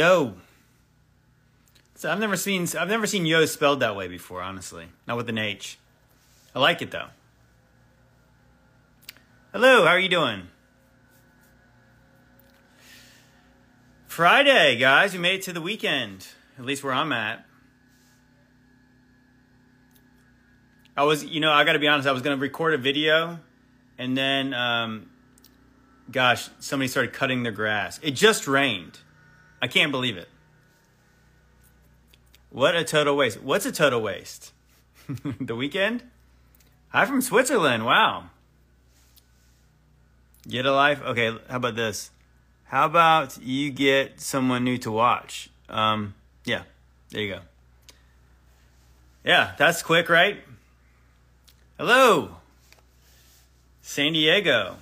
Yo. So I've never seen I've never seen yo spelled that way before, honestly. Not with an H. I like it though. Hello, how are you doing? Friday, guys, we made it to the weekend. At least where I'm at. I was, you know, I got to be honest. I was going to record a video, and then, um, gosh, somebody started cutting their grass. It just rained. I can't believe it. What a total waste. What's a total waste? the weekend? Hi from Switzerland. Wow. Get a life? Okay, how about this? How about you get someone new to watch? Um, yeah, there you go. Yeah, that's quick, right? Hello, San Diego.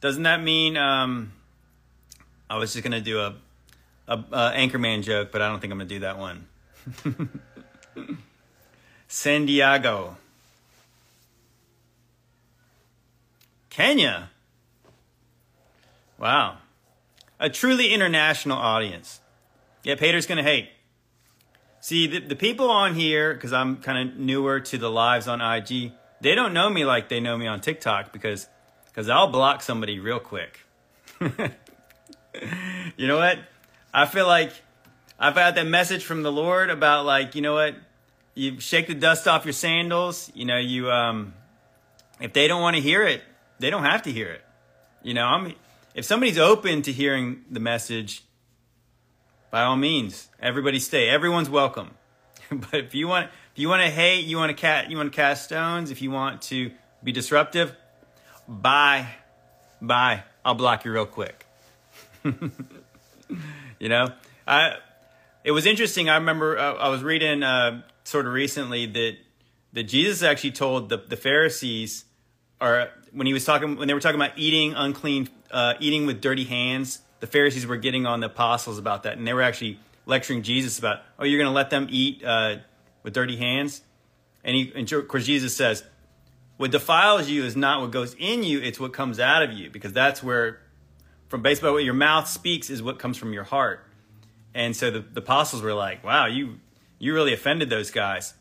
Doesn't that mean um, I was just gonna do a, a, a Anchorman joke, but I don't think I'm gonna do that one. San Diego, Kenya. Wow, a truly international audience. Yeah, Pater's gonna hate. See, the, the people on here, because I'm kind of newer to the lives on IG, they don't know me like they know me on TikTok because because I'll block somebody real quick. you know what? I feel like I've had that message from the Lord about like, you know what? You shake the dust off your sandals. You know, you um, if they don't want to hear it, they don't have to hear it. You know, I'm if somebody's open to hearing the message, by all means, everybody stay. Everyone's welcome. but if you want, if you want to hate, you want to cat, you want to cast stones. If you want to be disruptive, bye, bye. I'll block you real quick. you know, I. It was interesting. I remember uh, I was reading uh, sort of recently that that Jesus actually told the the Pharisees, or when he was talking when they were talking about eating unclean, uh, eating with dirty hands the Pharisees were getting on the apostles about that, and they were actually lecturing Jesus about, oh, you're going to let them eat uh, with dirty hands? And, he, and of course, Jesus says, what defiles you is not what goes in you, it's what comes out of you, because that's where, from based on what your mouth speaks, is what comes from your heart. And so the, the apostles were like, wow, you, you really offended those guys.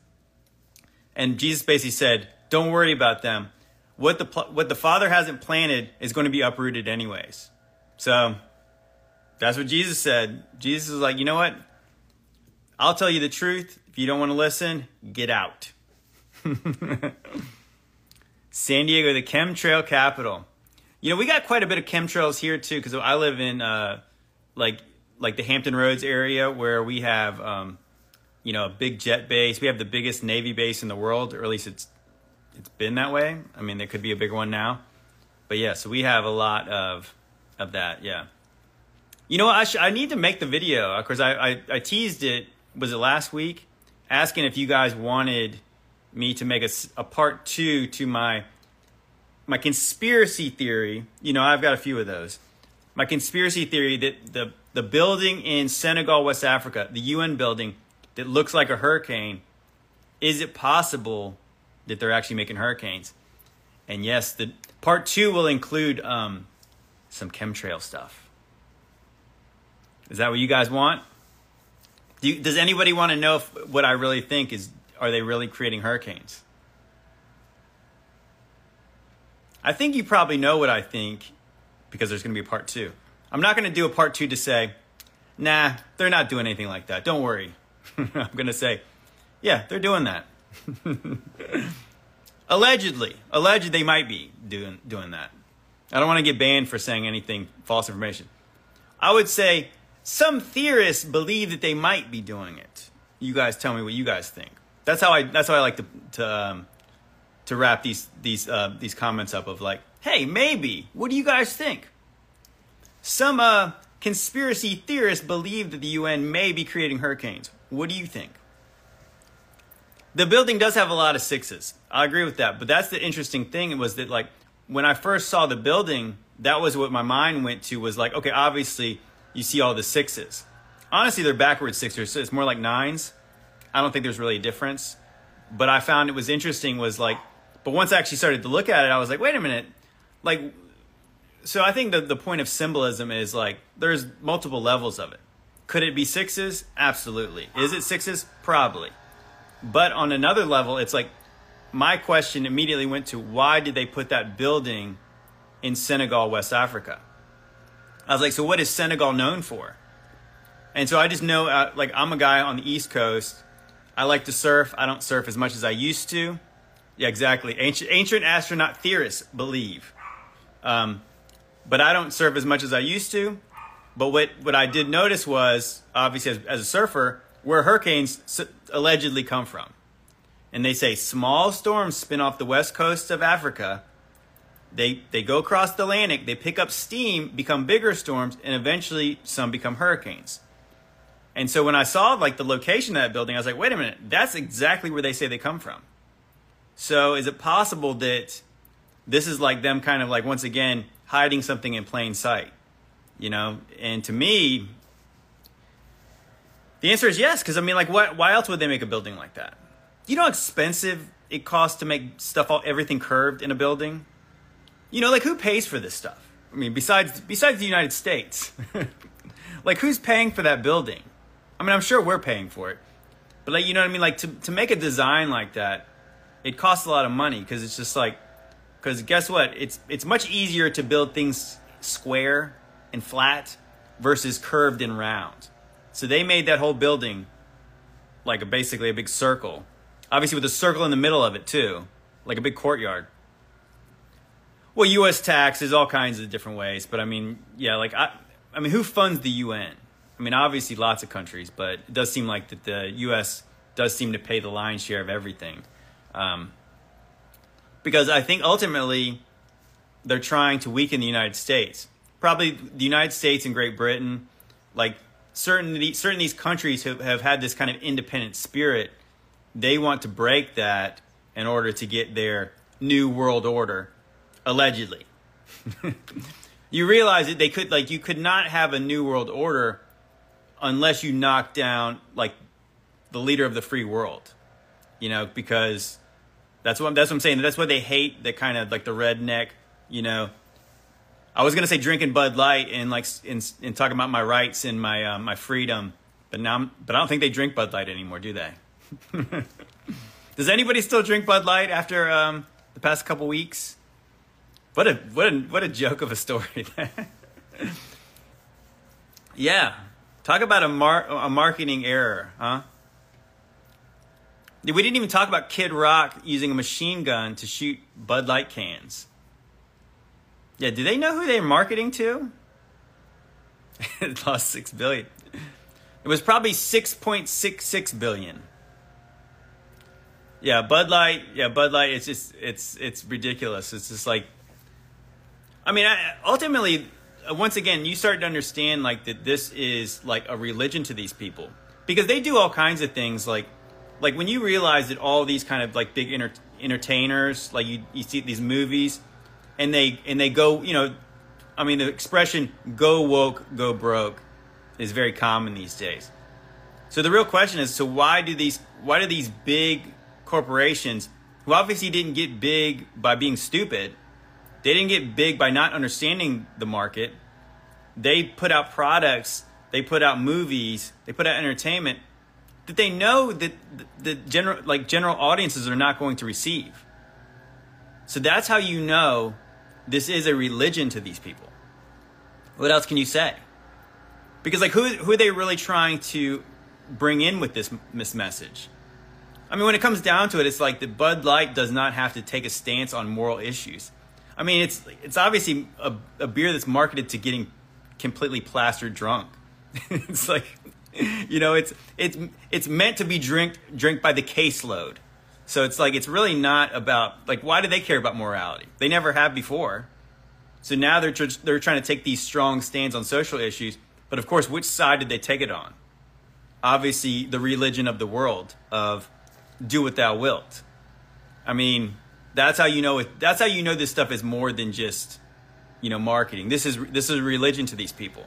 And Jesus basically said, don't worry about them. What the, what the Father hasn't planted is going to be uprooted anyways. So that's what Jesus said. Jesus is like, you know what? I'll tell you the truth. If you don't want to listen, get out. San Diego, the chemtrail capital. You know, we got quite a bit of chemtrails here too, because I live in uh, like like the Hampton Roads area where we have um, you know a big jet base. We have the biggest Navy base in the world, or at least it's it's been that way. I mean, there could be a bigger one now, but yeah. So we have a lot of of that. Yeah. You know? I, sh- I need to make the video because I, I, I teased it. Was it last week? Asking if you guys wanted me to make a, a part two to my my conspiracy theory. You know, I've got a few of those. My conspiracy theory that the the building in Senegal, West Africa, the UN building that looks like a hurricane, is it possible that they're actually making hurricanes? And yes, the part two will include um, some chemtrail stuff. Is that what you guys want? Do you, does anybody want to know if, what I really think is are they really creating hurricanes? I think you probably know what I think because there's going to be a part 2. I'm not going to do a part 2 to say, "Nah, they're not doing anything like that. Don't worry." I'm going to say, "Yeah, they're doing that." Allegedly, alleged they might be doing doing that. I don't want to get banned for saying anything false information. I would say some theorists believe that they might be doing it. You guys tell me what you guys think. That's how I. That's how I like to to um, to wrap these these uh, these comments up of like, hey, maybe. What do you guys think? Some uh, conspiracy theorists believe that the UN may be creating hurricanes. What do you think? The building does have a lot of sixes. I agree with that. But that's the interesting thing was that like when I first saw the building, that was what my mind went to was like, okay, obviously you see all the sixes. Honestly, they're backwards sixes, so it's more like nines. I don't think there's really a difference. But I found it was interesting was like, but once I actually started to look at it, I was like, wait a minute, like so I think the the point of symbolism is like there's multiple levels of it. Could it be sixes? Absolutely. Is it sixes? Probably. But on another level, it's like my question immediately went to why did they put that building in Senegal, West Africa? I was like, so what is Senegal known for? And so I just know, uh, like, I'm a guy on the East Coast. I like to surf. I don't surf as much as I used to. Yeah, exactly. Ancient, ancient astronaut theorists believe. Um, but I don't surf as much as I used to. But what, what I did notice was, obviously, as, as a surfer, where hurricanes allegedly come from. And they say small storms spin off the west coast of Africa. They, they go across the Atlantic, they pick up steam, become bigger storms, and eventually some become hurricanes. And so when I saw like the location of that building, I was like, wait a minute, that's exactly where they say they come from. So is it possible that this is like them kind of like once again hiding something in plain sight? You know, and to me, the answer is yes, because I mean, like, what? Why else would they make a building like that? You know how expensive it costs to make stuff all everything curved in a building. You know, like who pays for this stuff? I mean, besides besides the United States, like who's paying for that building? I mean, I'm sure we're paying for it, but like, you know what I mean? Like to to make a design like that, it costs a lot of money because it's just like, because guess what? It's it's much easier to build things square and flat versus curved and round. So they made that whole building like a, basically a big circle, obviously with a circle in the middle of it too, like a big courtyard. Well, U.S. taxes, all kinds of different ways, but I mean, yeah, like I, I mean, who funds the UN? I mean, obviously lots of countries, but it does seem like that the U.S. does seem to pay the lion's share of everything, um, because I think ultimately they're trying to weaken the United States. Probably the United States and Great Britain, like certain certain these countries have, have had this kind of independent spirit. They want to break that in order to get their new world order, allegedly. you realize that they could like you could not have a new world order unless you knock down like the leader of the free world, you know, because that's what that's what I'm saying. That's why they hate the kind of like the redneck, you know. I was gonna say drinking Bud Light and like in, in talking about my rights and my uh, my freedom, but now I'm, but I don't think they drink Bud Light anymore, do they? Does anybody still drink Bud Light after um, the past couple weeks? What a what a what a joke of a story. yeah, Talk about a, mar- a marketing error, huh? We didn't even talk about Kid Rock using a machine gun to shoot Bud Light cans. Yeah, do they know who they're marketing to? it lost six billion. It was probably six point six six billion. Yeah, Bud Light. Yeah, Bud Light. It's just it's it's ridiculous. It's just like, I mean, I, ultimately, uh, once again, you start to understand like that this is like a religion to these people because they do all kinds of things like like when you realize that all these kind of like big enter- entertainers like you, you see these movies and they and they go you know i mean the expression go woke go broke is very common these days so the real question is so why do these why do these big corporations who obviously didn't get big by being stupid they didn't get big by not understanding the market. They put out products, they put out movies, they put out entertainment that they know that the general like general audiences are not going to receive. So that's how you know this is a religion to these people. What else can you say? Because like who who are they really trying to bring in with this this message? I mean, when it comes down to it, it's like the Bud Light does not have to take a stance on moral issues. I mean, it's it's obviously a, a beer that's marketed to getting completely plastered drunk. it's like, you know, it's it's it's meant to be drink drink by the caseload. So it's like it's really not about like why do they care about morality? They never have before. So now they're tr- they're trying to take these strong stands on social issues, but of course, which side did they take it on? Obviously, the religion of the world of do what thou wilt. I mean, that's how you know it. That's how you know this stuff is more than just, you know, marketing. This is this is a religion to these people.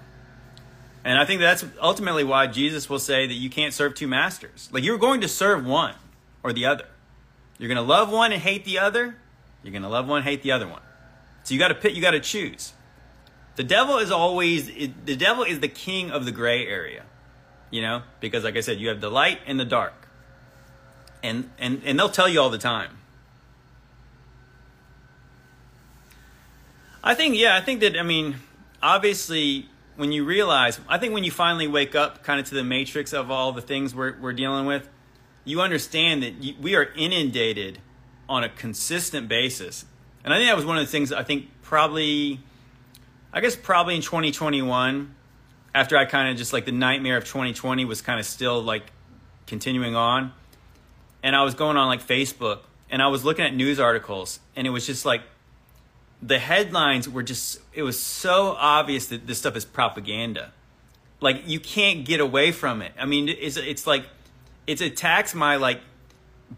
And I think that's ultimately why Jesus will say that you can't serve two masters. Like you're going to serve one or the other. You're going to love one and hate the other. You're going to love one, hate the other one. So you got to pick. You got to choose. The devil is always the devil is the king of the gray area. You know, because like I said, you have the light and the dark. And and and they'll tell you all the time. I think yeah, I think that I mean, obviously when you realize, I think when you finally wake up kind of to the matrix of all the things we're, we're dealing with, you understand that you, we are inundated on a consistent basis. And I think that was one of the things I think probably, I guess probably in 2021, after I kind of just like the nightmare of 2020 was kind of still like continuing on. And I was going on like Facebook and I was looking at news articles and it was just like the headlines were just it was so obvious that this stuff is propaganda. Like you can't get away from it. I mean it's it's like it attacks my like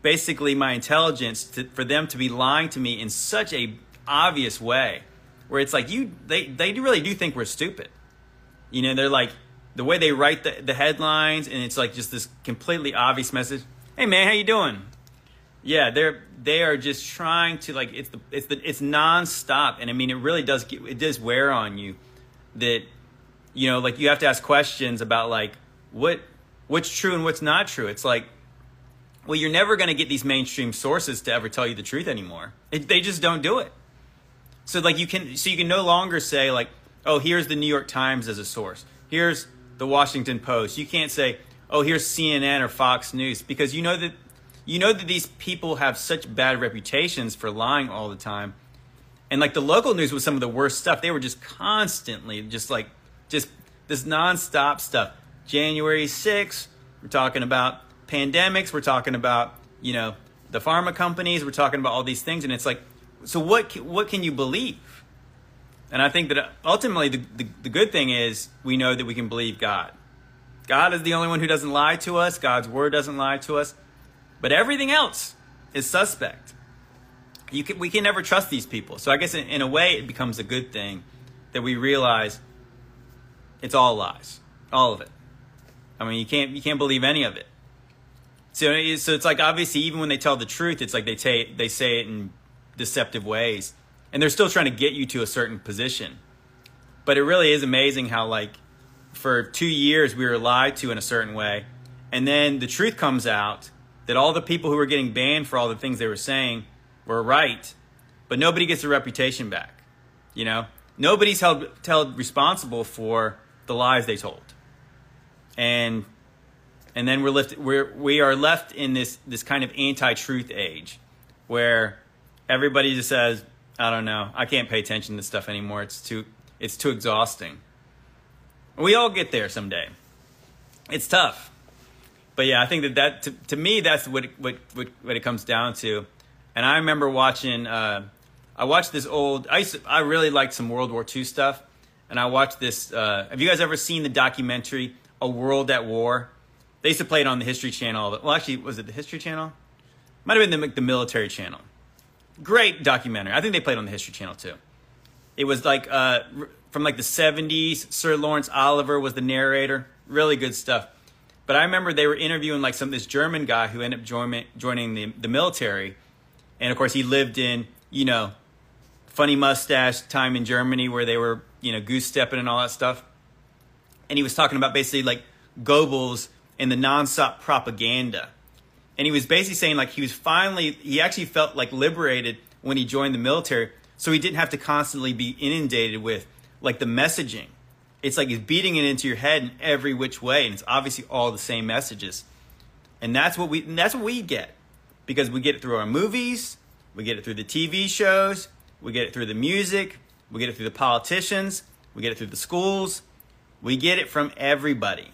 basically my intelligence to, for them to be lying to me in such a obvious way where it's like you they they really do think we're stupid. You know they're like the way they write the, the headlines and it's like just this completely obvious message. Hey man how you doing yeah, they're they are just trying to like it's the it's the it's nonstop, and I mean it really does get, it does wear on you that you know like you have to ask questions about like what what's true and what's not true. It's like well you're never going to get these mainstream sources to ever tell you the truth anymore. It, they just don't do it. So like you can so you can no longer say like oh here's the New York Times as a source. Here's the Washington Post. You can't say oh here's CNN or Fox News because you know that you know that these people have such bad reputations for lying all the time. And like the local news was some of the worst stuff. They were just constantly just like just this nonstop stuff. January 6th, we're talking about pandemics, we're talking about, you know, the pharma companies, we're talking about all these things and it's like so what what can you believe? And I think that uh, ultimately the, the, the good thing is we know that we can believe God. God is the only one who doesn't lie to us. God's word doesn't lie to us. But everything else is suspect. Can, we can never trust these people. So I guess in, in a way, it becomes a good thing that we realize it's all lies, all of it. I mean, you can't you can't believe any of it. So so it's like obviously even when they tell the truth, it's like they say they say it in deceptive ways, and they're still trying to get you to a certain position. But it really is amazing how like for two years we were lied to in a certain way, and then the truth comes out, that all the people who were getting banned for all the things they were saying were right, but nobody gets their reputation back. You know, nobody's held held responsible for the lies they told, and and then we're left we're we are left in this this kind of anti-truth age, where everybody just says, I don't know, I can't pay attention to this stuff anymore. It's too it's too exhausting. We all get there someday. It's tough but yeah, I think that that to, to me that's what, what what what it comes down to. And I remember watching. Uh, I watched this old. I to, I really liked some World War II stuff, and I watched this. Uh, have you guys ever seen the documentary A World at War? They used to play it on the History Channel. Well, actually, was it the History Channel? Might have been the, the Military Channel. Great documentary. I think they played on the History Channel too. It was like uh, from like the 70s. Sir Laurence Olivier was the narrator. Really good stuff. But I remember they were interviewing like some this German guy who ended up joining the the military, and of course he lived in you know funny mustache time in Germany where they were you know goose stepping and all that stuff, and he was talking about basically like Goebbels and the nonstop propaganda, and he was basically saying like he was finally he actually felt like liberated when he joined the military, so he didn't have to constantly be inundated with like the messaging it's like he's beating it into your head in every which way, and it's obviously all the same messages. And that's what we that's what we get. Because we get it through our movies, we get it through the TV shows, we get it through the music, we get it through the politicians, we get it through the schools, we get it from everybody.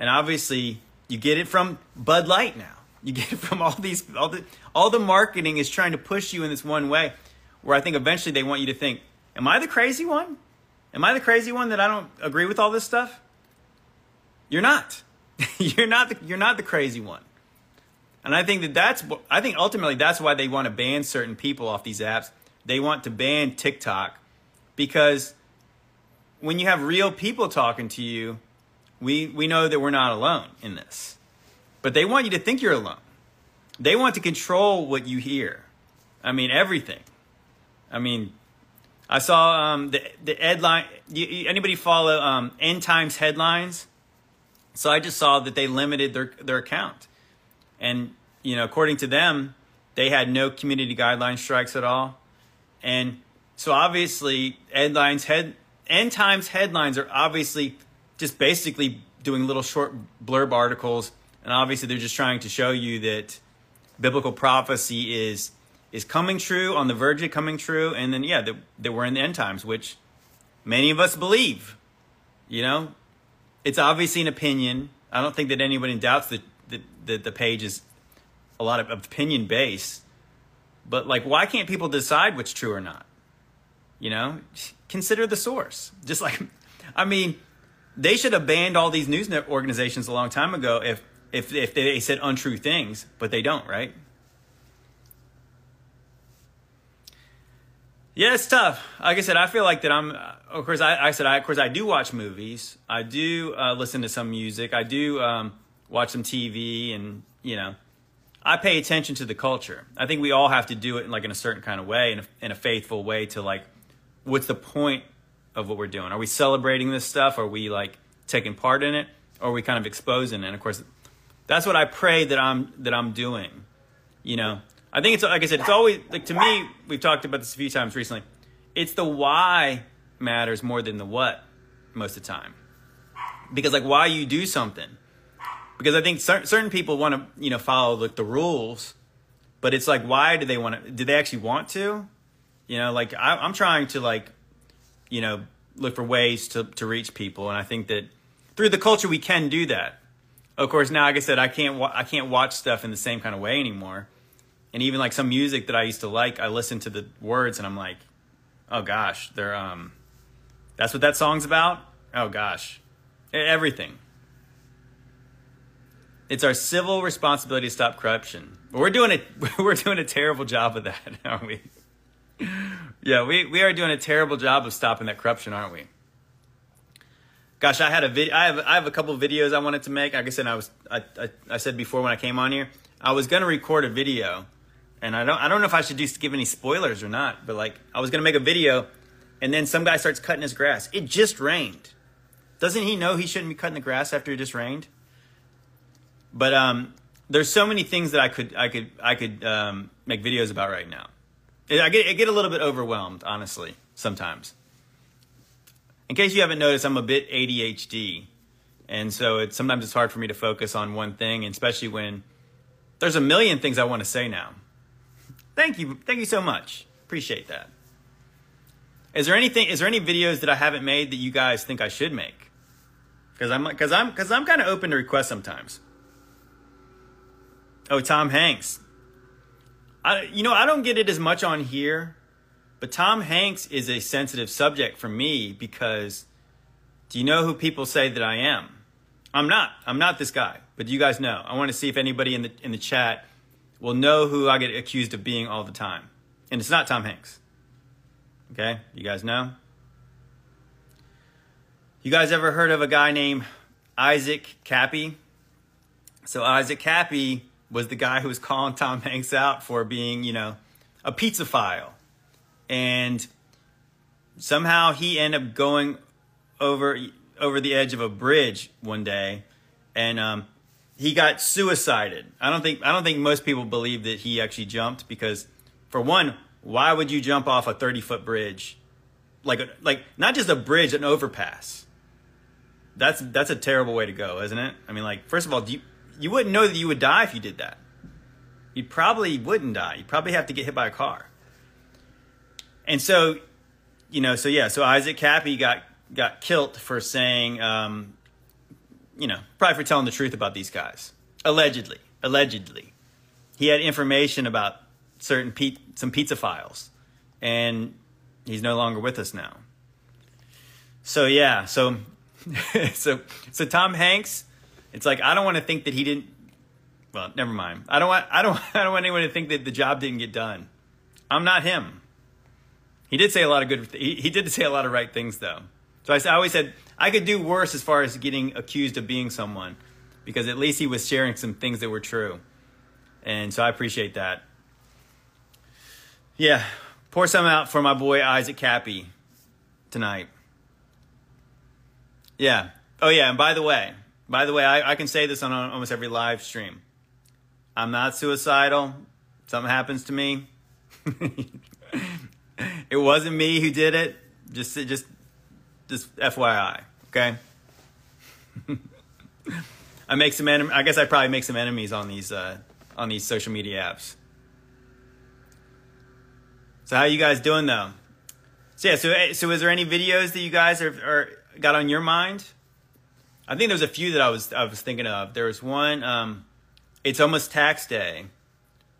And obviously, you get it from Bud Light now. You get it from all these all the all the marketing is trying to push you in this one way where I think eventually they want you to think, am I the crazy one? Am I the crazy one that I don't agree with all this stuff? You're not. you're not. The, you're not the crazy one. And I think that that's. I think ultimately that's why they want to ban certain people off these apps. They want to ban TikTok because when you have real people talking to you, we we know that we're not alone in this. But they want you to think you're alone. They want to control what you hear. I mean everything. I mean I saw um, the the headline. Anybody follow um, End Times headlines? So I just saw that they limited their their account, and you know, according to them, they had no community guideline strikes at all, and so obviously, headlines head End Times headlines are obviously just basically doing little short blurb articles, and obviously they're just trying to show you that biblical prophecy is is coming true, on the verge of coming true, and then yeah, that, that we're in the end times, which many of us believe. You know, it's obviously an opinion. I don't think that anybody doubts that that, that the page is a lot of opinion based. But like, why can't people decide what's true or not? You know, consider the source. Just like, I mean, they should have banned all these news organizations a long time ago if if if they said untrue things, but they don't, right? Yeah, it's tough. Like I said, I feel like that I'm. Of course, I, I said, I, of course, I do watch movies. I do uh, listen to some music. I do um, watch some TV, and you know, I pay attention to the culture. I think we all have to do it in like in a certain kind of way, in a, in a faithful way. To like, what's the point of what we're doing? Are we celebrating this stuff? Are we like taking part in it? Or are we kind of exposing it? And of course, that's what I pray that I'm that I'm doing. You know, I think it's like I said, it's always like to me. We've talked about this a few times recently. It's the why matters more than the what most of the time, because like why you do something. Because I think cer- certain people want to you know follow like the rules, but it's like why do they want to? Do they actually want to? You know, like I, I'm trying to like you know look for ways to to reach people, and I think that through the culture we can do that of course now like i said i can't wa- i can't watch stuff in the same kind of way anymore and even like some music that i used to like i listen to the words and i'm like oh gosh they're um that's what that song's about? Oh gosh. Everything. It's our civil responsibility to stop corruption. We're doing a we're doing a terrible job of that aren't we? Yeah we, we are doing a terrible job of stopping that corruption aren't we? Gosh, I had a vid- I have I have a couple videos I wanted to make. Like I said, I was I, I, I said before when I came on here, I was gonna record a video, and I don't I don't know if I should just give any spoilers or not. But like I was gonna make a video, and then some guy starts cutting his grass. It just rained. Doesn't he know he shouldn't be cutting the grass after it just rained? But um, there's so many things that I could I could I could um, make videos about right now. I get I get a little bit overwhelmed, honestly, sometimes. In case you haven't noticed, I'm a bit ADHD, and so it's sometimes it's hard for me to focus on one thing, especially when there's a million things I want to say now. Thank you, thank you so much. Appreciate that. Is there anything? Is there any videos that I haven't made that you guys think I should make? Because I'm because I'm because I'm kind of open to requests sometimes. Oh, Tom Hanks. I you know I don't get it as much on here but Tom Hanks is a sensitive subject for me because do you know who people say that I am? I'm not. I'm not this guy. But do you guys know. I want to see if anybody in the in the chat will know who I get accused of being all the time. And it's not Tom Hanks. Okay? You guys know? You guys ever heard of a guy named Isaac Kappy? So Isaac Kappy was the guy who was calling Tom Hanks out for being, you know, a pizza file and somehow he ended up going over over the edge of a bridge one day and um, he got suicided. I don't think i don't think most people believe that he actually jumped because for one why would you jump off a 30 foot bridge? Like like not just a bridge an overpass. That's that's a terrible way to go isn't it? I mean like first of all you, you wouldn't know that you would die if you did that. You probably wouldn't die. You'd probably have to get hit by a car. And so, you know, so yeah, so Isaac Kappy got got killed for saying, um, you know, probably for telling the truth about these guys, allegedly, allegedly, he had information about certain pe- some pizza files, and he's no longer with us now. So yeah, so so so Tom Hanks, it's like I don't want to think that he didn't. Well, never mind. I don't want I don't I don't want anyone to think that the job didn't get done. I'm not him. He did say a lot of good. He, he did say a lot of right things, though. So I, I always said I could do worse as far as getting accused of being someone, because at least he was sharing some things that were true, and so I appreciate that. Yeah, Pour some out for my boy Isaac Kappy tonight. Yeah. Oh yeah. And by the way, by the way, I, I can say this on almost every live stream. I'm not suicidal. Something happens to me. it wasn't me who did it. Just, just, just FYI. Okay. I make some. En- I guess I probably make some enemies on these uh, on these social media apps. So how you guys doing though? So yeah. So eh, so is there any videos that you guys are, are got on your mind? I think there's a few that I was I was thinking of. There was one. Um, it's almost tax day,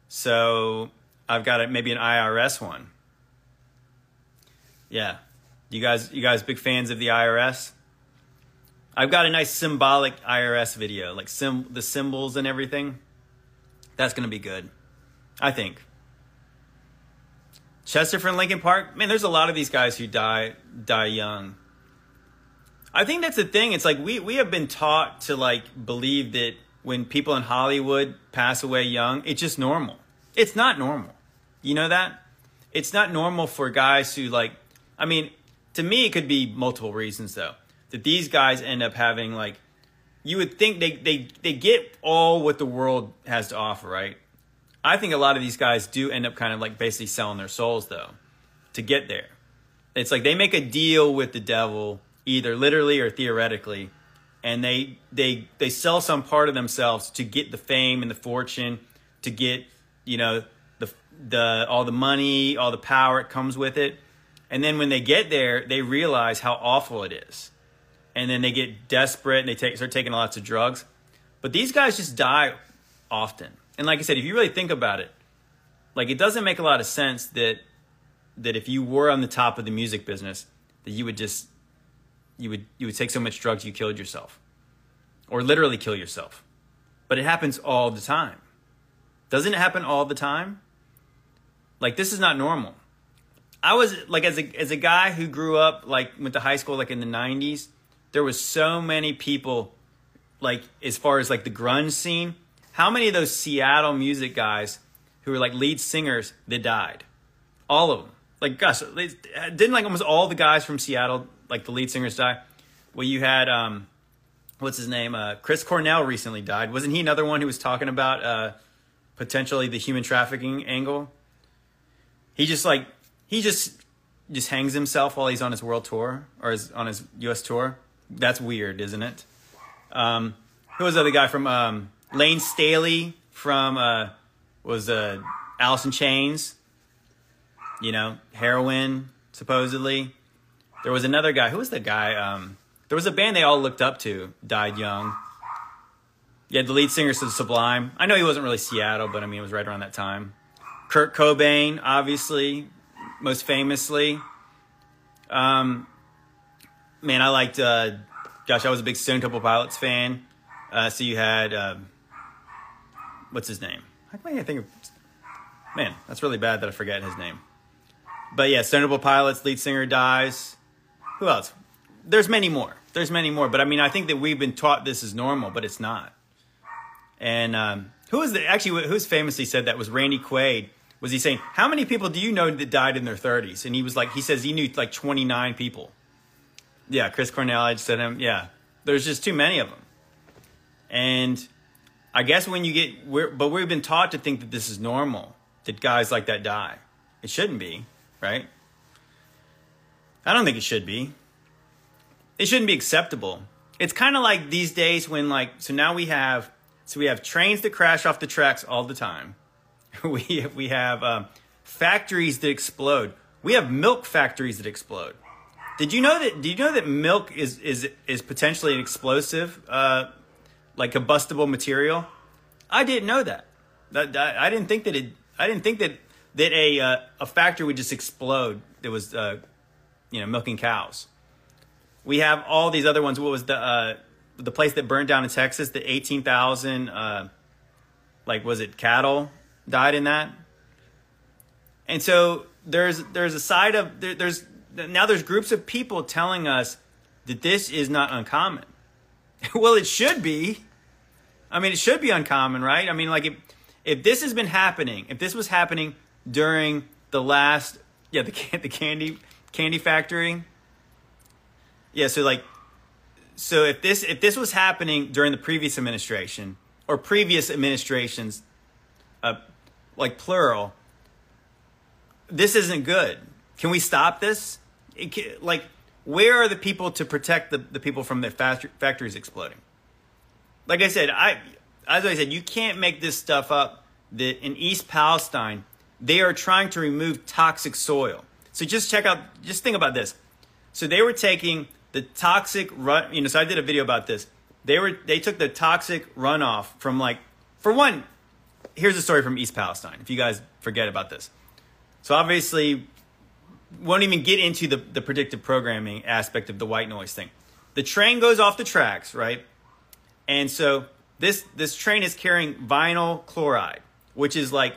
so I've got a, maybe an IRS one. Yeah, you guys you guys big fans of the IRS? I've got a nice symbolic IRS video, like sim the symbols and everything. That's gonna be good, I think. Chester from Linkin Park, man, there's a lot of these guys who die die young. I think that's the thing. It's like we we have been taught to like believe that when people in Hollywood pass away young, it's just normal. It's not normal. You know that? It's not normal for guys who like I mean, to me it could be multiple reasons though that these guys end up having like you would think they they they get all what the world has to offer, right? I think a lot of these guys do end up kind of like basically selling their souls though to get there. It's like they make a deal with the devil either literally or theoretically and they they they sell some part of themselves to get the fame and the fortune, to get, you know, the the all the money, all the power it comes with it. And then when they get there, they realize how awful it is and then they get desperate and they take, start taking lots of drugs. But these guys just die often. And like I said, if you really think about it, like it doesn't make a lot of sense that that if you were on the top of the music business, that you would just you would you would take so much drugs you killed yourself. Or literally kill yourself. But it happens all the time. Doesn't it happen all the time? Like this is not normal. I was like as a as a guy who grew up like went to high school like in the 90s, there was so many people like as far as like the grunge scene how many of those seattle music guys who were like lead singers that died? All of them like gosh didn't like almost all the guys from seattle like the lead singers die? Well you had um what's his name? Uh, chris cornell recently died. Wasn't he another one who was talking about uh potentially the human trafficking angle? He just like he just just hangs himself while he's on his world tour or his, on his us tour that's weird, isn't it? Um, who was the other guy from um, Layne Staley from uh, was uh, Alice in Chains? You know, heroin supposedly. There was another guy. Who was the guy? Um, there was a band they all looked up to. Died young. Yeah, the lead singer of Sublime. I know he wasn't really Seattle, but I mean it was right around that time. Kurt Cobain, obviously, most famously. Um, man, I liked. Uh, gosh, I was a big Stone Temple Pilots fan. Uh, so you had uh, what's his name? How can I think of? Man, that's really bad that I forget his name. But yeah, Stone Temple Pilots lead singer dies. Who else? There's many more. There's many more. But I mean, I think that we've been taught this is normal, but it's not. And um, who was the, actually who's famously said that was Randy Quaid. Was he saying how many people do you know that died in their 30s? And he was like, he says he knew like 29 people. Yeah, Chris Cornell. I just said him. Yeah, there's just too many of them, and I guess when you get, we're, but we've been taught to think that this is normal that guys like that die. It shouldn't be, right? I don't think it should be. It shouldn't be acceptable. It's kind of like these days when like so now we have so we have trains that crash off the tracks all the time. we we have um, factories that explode. We have milk factories that explode. Did you know that? Do you know that milk is is is potentially an explosive, uh, like combustible material? I didn't know that. That, that. I didn't think that it. I didn't think that that a uh, a factory would just explode. That was, uh, you know, milking cows. We have all these other ones. What was the uh, the place that burned down in Texas? The eighteen thousand, uh, like was it cattle died in that? And so there's there's a side of there, there's now there's groups of people telling us that this is not uncommon. well, it should be. I mean, it should be uncommon, right? I mean, like if if this has been happening, if this was happening during the last Yeah, the the candy candy factory. Yeah, so like so if this if this was happening during the previous administration or previous administrations uh, like plural this isn't good can we stop this can, like where are the people to protect the, the people from the factories exploding? Like i said i as i said you can't make this stuff up that in east palestine they are trying to remove toxic soil. So just check out just think about this. So they were taking the toxic run you know so i did a video about this. They were they took the toxic runoff from like for one here's a story from east palestine if you guys forget about this. So obviously won't even get into the, the predictive programming aspect of the white noise thing the train goes off the tracks right and so this this train is carrying vinyl chloride which is like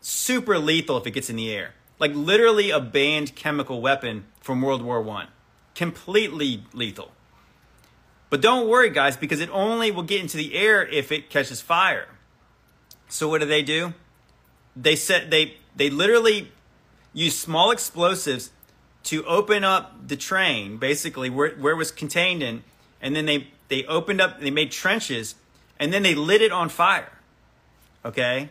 super lethal if it gets in the air like literally a banned chemical weapon from world war one completely lethal. But don't worry, guys, because it only will get into the air if it catches fire. So what do they do? They set they they literally use small explosives to open up the train, basically where where it was contained in, and then they they opened up, they made trenches, and then they lit it on fire. Okay?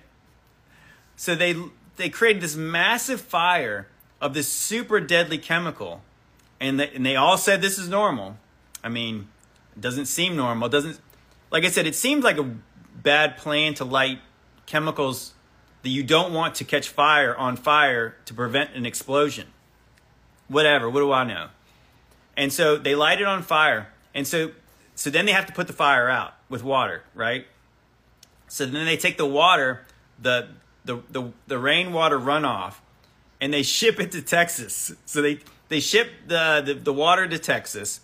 So they they created this massive fire of this super deadly chemical and they, and they all said this is normal. I mean, it doesn't seem normal. It doesn't like I said, it seems like a bad plan to light chemicals that you don't want to catch fire on fire to prevent an explosion. Whatever, what do I know? And so they light it on fire. And so so then they have to put the fire out with water, right? So then they take the water, the the the, the rainwater runoff, and they ship it to Texas. So they they ship the, the, the water to Texas.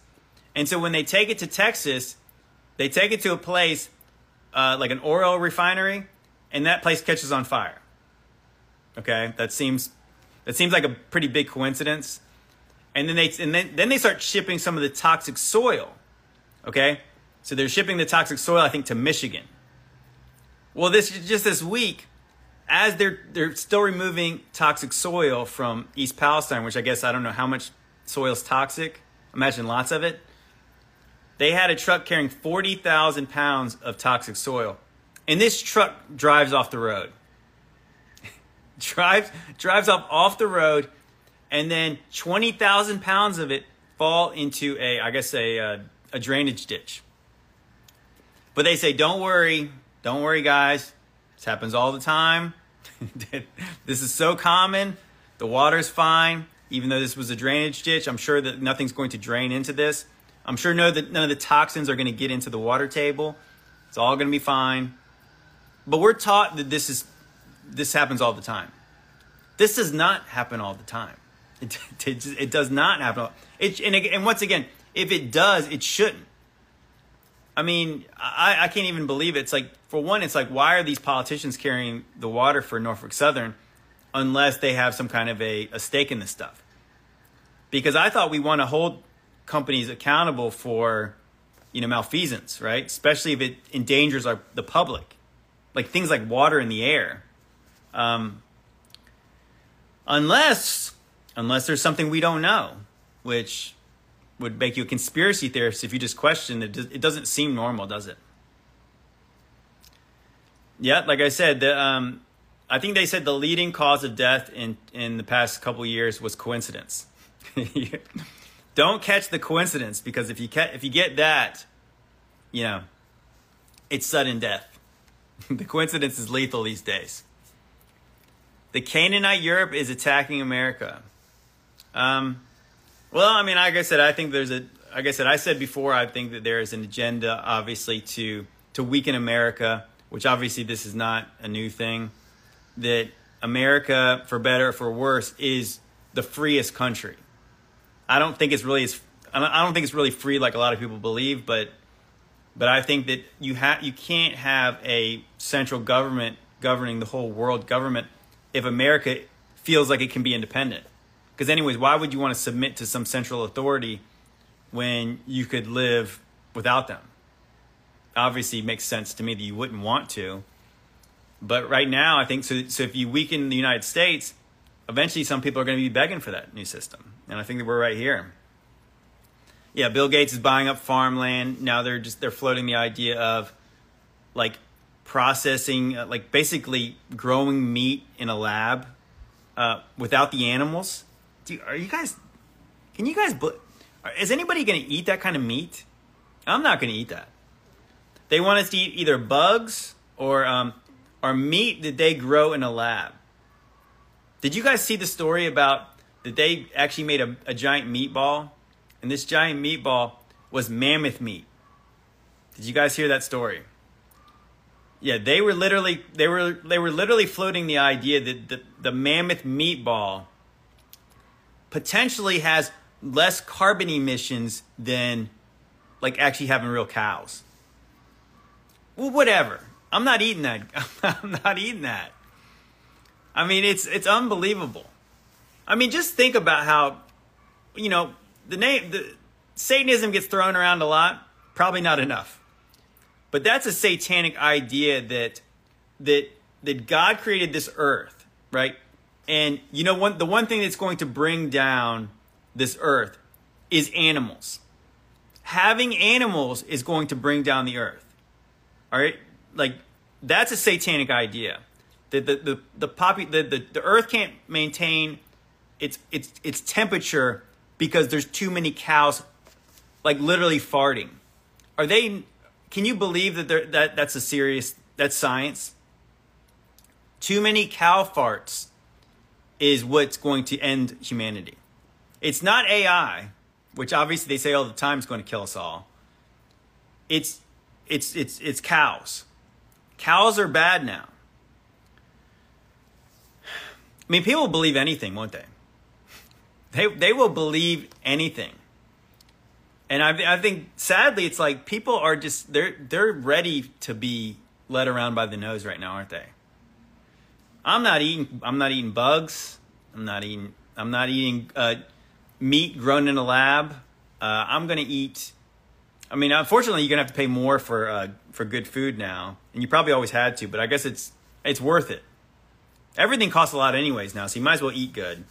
And so when they take it to Texas, they take it to a place uh, like an oil refinery, and that place catches on fire. Okay, that seems that seems like a pretty big coincidence. And then they and then, then they start shipping some of the toxic soil. Okay, so they're shipping the toxic soil, I think, to Michigan. Well, this just this week, as they're they're still removing toxic soil from East Palestine, which I guess I don't know how much soil is toxic. Imagine lots of it. They had a truck carrying forty thousand pounds of toxic soil, and this truck drives off the road. drives drives up off the road, and then twenty thousand pounds of it fall into a I guess a uh, a drainage ditch. But they say, don't worry, don't worry, guys. This happens all the time. this is so common. The water's fine. Even though this was a drainage ditch, I'm sure that nothing's going to drain into this. I'm sure no, that none of the toxins are going to get into the water table. It's all going to be fine. But we're taught that this is this happens all the time. This does not happen all the time. It, it, it does not happen. It, and, and once again, if it does, it shouldn't. I mean, I, I can't even believe it. It's like, for one, it's like, why are these politicians carrying the water for Norfolk Southern unless they have some kind of a, a stake in this stuff? Because I thought we want to hold companies accountable for, you know, malfeasance, right? Especially if it endangers our, the public, like things like water in the air. Um, unless, unless there's something we don't know, which would make you a conspiracy theorist if you just question it. It doesn't seem normal, does it? Yeah, like I said, the, um, I think they said the leading cause of death in in the past couple years was coincidence. Don't catch the coincidence because if you ca- if you get that, you know, it's sudden death. the coincidence is lethal these days. The Canaanite Europe is attacking America. Um, well, I mean, like I said, I think there's a. Like I said, I said before, I think that there is an agenda, obviously, to to weaken America, which obviously this is not a new thing. That America, for better or for worse, is the freest country. I don't think it's really as I don't think it's really free like a lot of people believe, but but I think that you have you can't have a central government governing the whole world government if America feels like it can be independent. Because, anyways, why would you want to submit to some central authority when you could live without them? Obviously, makes sense to me that you wouldn't want to. But right now, I think so. So if you weaken the United States, eventually some people are going to be begging for that new system. And I think that we're right here. Yeah, Bill Gates is buying up farmland. Now they're just they're floating the idea of like processing uh, like basically growing meat in a lab uh, without the animals. Do are you guys can you guys is anybody going to eat that kind of meat? I'm not going to eat that. They want us to eat either bugs or um, or meat that they grow in a lab. Did you guys see the story about that they actually made a, a giant meatball? And this giant meatball was mammoth meat. Did you guys hear that story? Yeah, they were literally they were they were literally floating the idea that the, the mammoth meatball potentially has less carbon emissions than like actually having real cows. Well, whatever. I'm not eating that. I'm not eating that. I mean, it's it's unbelievable. I mean, just think about how, you know, the name the Satanism gets thrown around a lot. Probably not enough, but that's a satanic idea that that that God created this earth, right? And you know, one the one thing that's going to bring down this earth is animals. Having animals is going to bring down the earth. All right, like that's a satanic idea the the the the, popu- the, the, the earth can't maintain its its its temperature because there's too many cows like literally farting are they can you believe that there that that's a serious that's science? Too many cow farts is what's going to end humanity. It's not ai which obviously they say all the time is going to kill us all. It's it's it's it's cows. Cows are bad now. I mean, people believe anything, won't they? They they will believe anything. And I, I think sadly, it's like people are just they're they're ready to be led around by the nose right now, aren't they? I'm not eating. I'm not eating bugs. I'm not eating. I'm not eating uh, meat grown in a lab. Uh, I'm gonna eat. I mean, unfortunately, you're gonna have to pay more for uh, for good food now, and you probably always had to. But I guess it's it's worth it. Everything costs a lot anyways now, so you might as well eat good.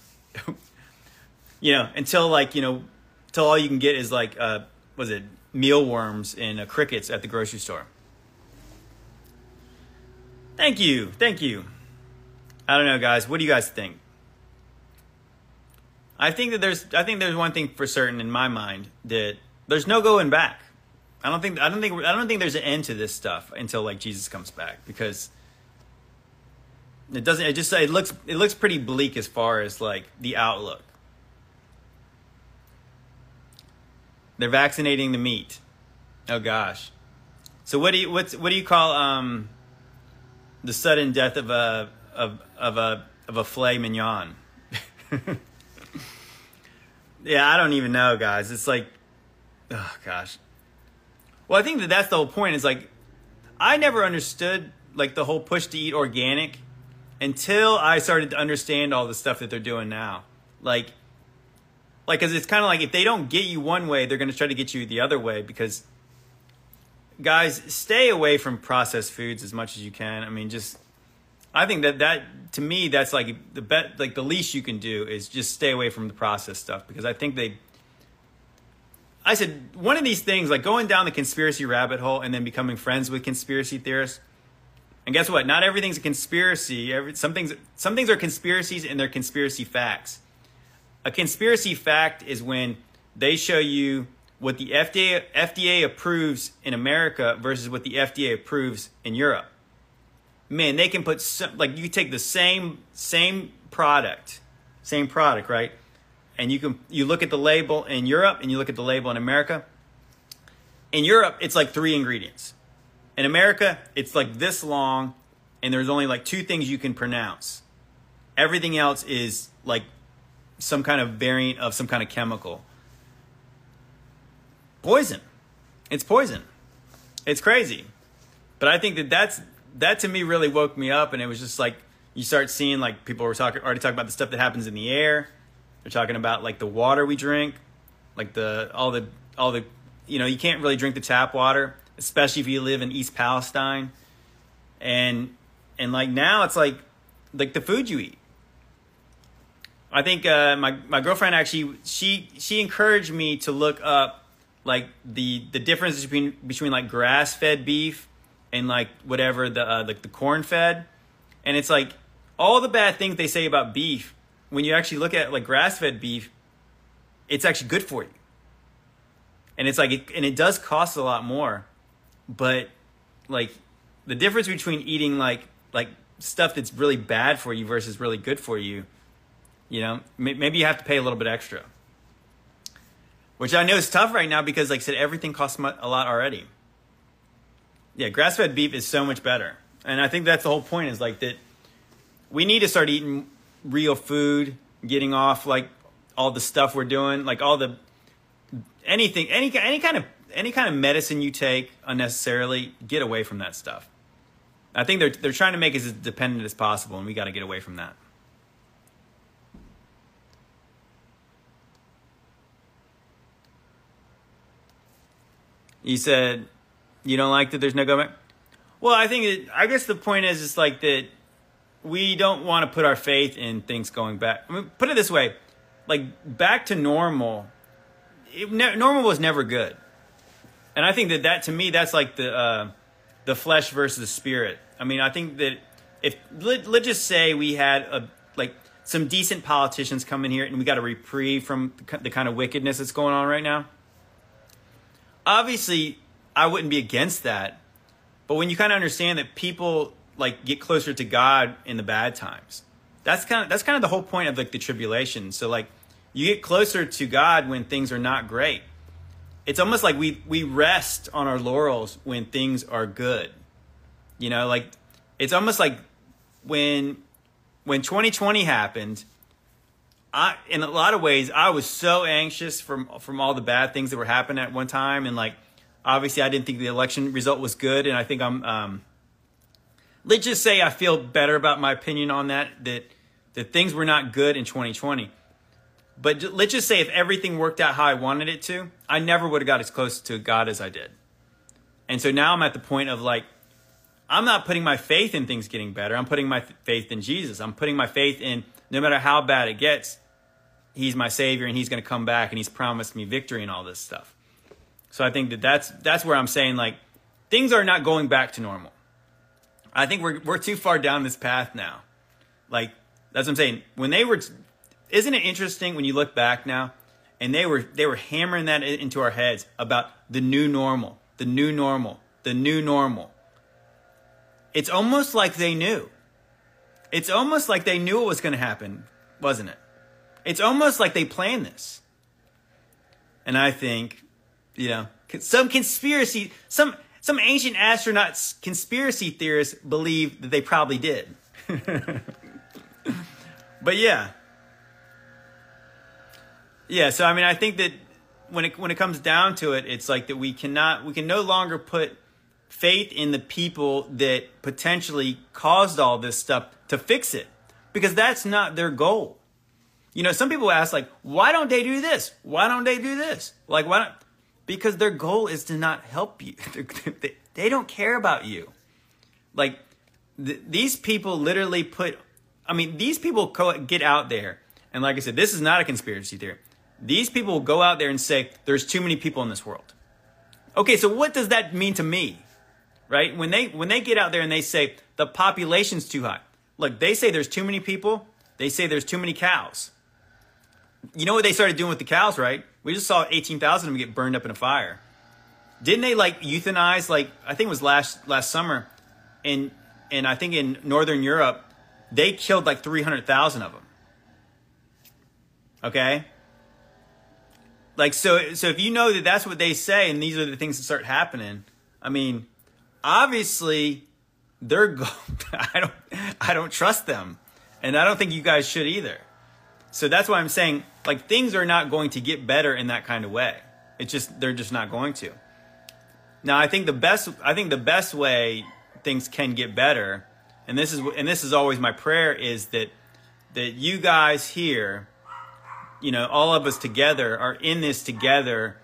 you know, until like, you know, until all you can get is like uh was it mealworms and uh, crickets at the grocery store. Thank you. Thank you. I don't know, guys. What do you guys think? I think that there's I think there's one thing for certain in my mind that there's no going back. I don't think I don't think I don't think there's an end to this stuff until like Jesus comes back because it doesn't. It just it looks it looks pretty bleak as far as like the outlook. They're vaccinating the meat. Oh gosh. So what do you what's what do you call um the sudden death of a of of a of a filet mignon? yeah, I don't even know, guys. It's like, oh gosh. Well, I think that that's the whole point. Is like, I never understood like the whole push to eat organic until I started to understand all the stuff that they're doing now. Like, like, cause it's kind of like if they don't get you one way, they're going to try to get you the other way. Because, guys, stay away from processed foods as much as you can. I mean, just, I think that that to me, that's like the bet, like the least you can do is just stay away from the processed stuff because I think they. I said one of these things, like going down the conspiracy rabbit hole and then becoming friends with conspiracy theorists and guess what? Not everything's a conspiracy. Every, some things some things are conspiracies and they're conspiracy facts. A conspiracy fact is when they show you what the FDA FDA approves in America versus what the FDA approves in Europe. Man, they can put some, like you take the same same product, same product, right? And you can you look at the label in Europe and you look at the label in America. In Europe, it's like three ingredients. In America, it's like this long, and there's only like two things you can pronounce. Everything else is like some kind of variant of some kind of chemical. Poison. It's poison. It's crazy. But I think that that's that to me really woke me up, and it was just like you start seeing like people were talking already talking about the stuff that happens in the air. They're talking about like the water we drink, like the all the all the you know you can't really drink the tap water especially if you live in East Palestine. And and like now it's like like the food you eat. I think uh, my my girlfriend actually she she encouraged me to look up like the the difference between between like grass fed beef and like whatever the uh, like the corn fed, and it's like all the bad things they say about beef. When you actually look at like grass fed beef, it's actually good for you, and it's like it, and it does cost a lot more, but like the difference between eating like like stuff that's really bad for you versus really good for you you know, maybe you have to pay a little bit extra, which I know is tough right now because, like I said, everything costs a lot already. Yeah, grass fed beef is so much better. And I think that's the whole point is like that we need to start eating real food, getting off like all the stuff we're doing, like all the anything, any any kind of any kind of medicine you take unnecessarily, get away from that stuff. I think they're they're trying to make us as dependent as possible, and we got to get away from that. You said you don't like that there's no government. Well, I think it, I guess the point is it's like that we don't want to put our faith in things going back. I mean, put it this way, like back to normal. It, ne- normal was never good, and I think that that to me that's like the uh, the flesh versus the spirit. I mean, I think that if let, let's just say we had a like some decent politicians come in here and we got a reprieve from the kind of wickedness that's going on right now obviously I wouldn't be against that. But when you kind of understand that people like get closer to God in the bad times, that's kind of that's kind of the whole point of like the tribulation. So like you get closer to God when things are not great. It's almost like we we rest on our laurels when things are good. You know, like it's almost like when when 2020 happened, I in a lot of ways I was so anxious from from all the bad things that were happening at one time and like obviously I didn't think the election result was good and I think I'm um, let's just say I feel better about my opinion on that that that things were not good in 2020. But let's just say if everything worked out how I wanted it to, I never would have got as close to God as I did. And so now I'm at the point of like I'm not putting my faith in things getting better. I'm putting my faith in Jesus. I'm putting my faith in no matter how bad it gets, he's my savior and he's going to come back and he's promised me victory and all this stuff. So I think that that's that's where I'm saying like things are not going back to normal. I think we're we're too far down this path now. Like that's what I'm saying. When they were isn't it interesting when you look back now and they were they were hammering that into our heads about the new normal, the new normal, the new normal. It's almost like they knew. It's almost like they knew it was going to happen, wasn't it? It's almost like they planned this. And I think, you know, some conspiracy, some some ancient astronauts conspiracy theorists believe that they probably did. but yeah. Yeah, so I mean I think that when it when it comes down to it, it's like that we cannot we can no longer put faith in the people that potentially caused all this stuff to fix it because that's not their goal. You know, some people ask like, why don't they do this? Why don't they do this? Like, why don't? Because their goal is to not help you. they don't care about you. Like, th- these people literally put. I mean, these people get out there, and like I said, this is not a conspiracy theory. These people go out there and say, "There's too many people in this world." Okay, so what does that mean to me? Right? When they when they get out there and they say the population's too high. Look, they say there's too many people. They say there's too many cows you know what they started doing with the cows, right? We just saw 18,000 of them get burned up in a fire. Didn't they like euthanize like I think it was last last summer and and I think in northern Europe they killed like 300,000 of them. Okay? Like so so if you know that that's what they say and these are the things that start happening, I mean, obviously they're go- I don't I don't trust them. And I don't think you guys should either. So that's why I'm saying like things are not going to get better in that kind of way. It's just they're just not going to. Now I think the best I think the best way things can get better, and this is and this is always my prayer is that that you guys here, you know, all of us together are in this together,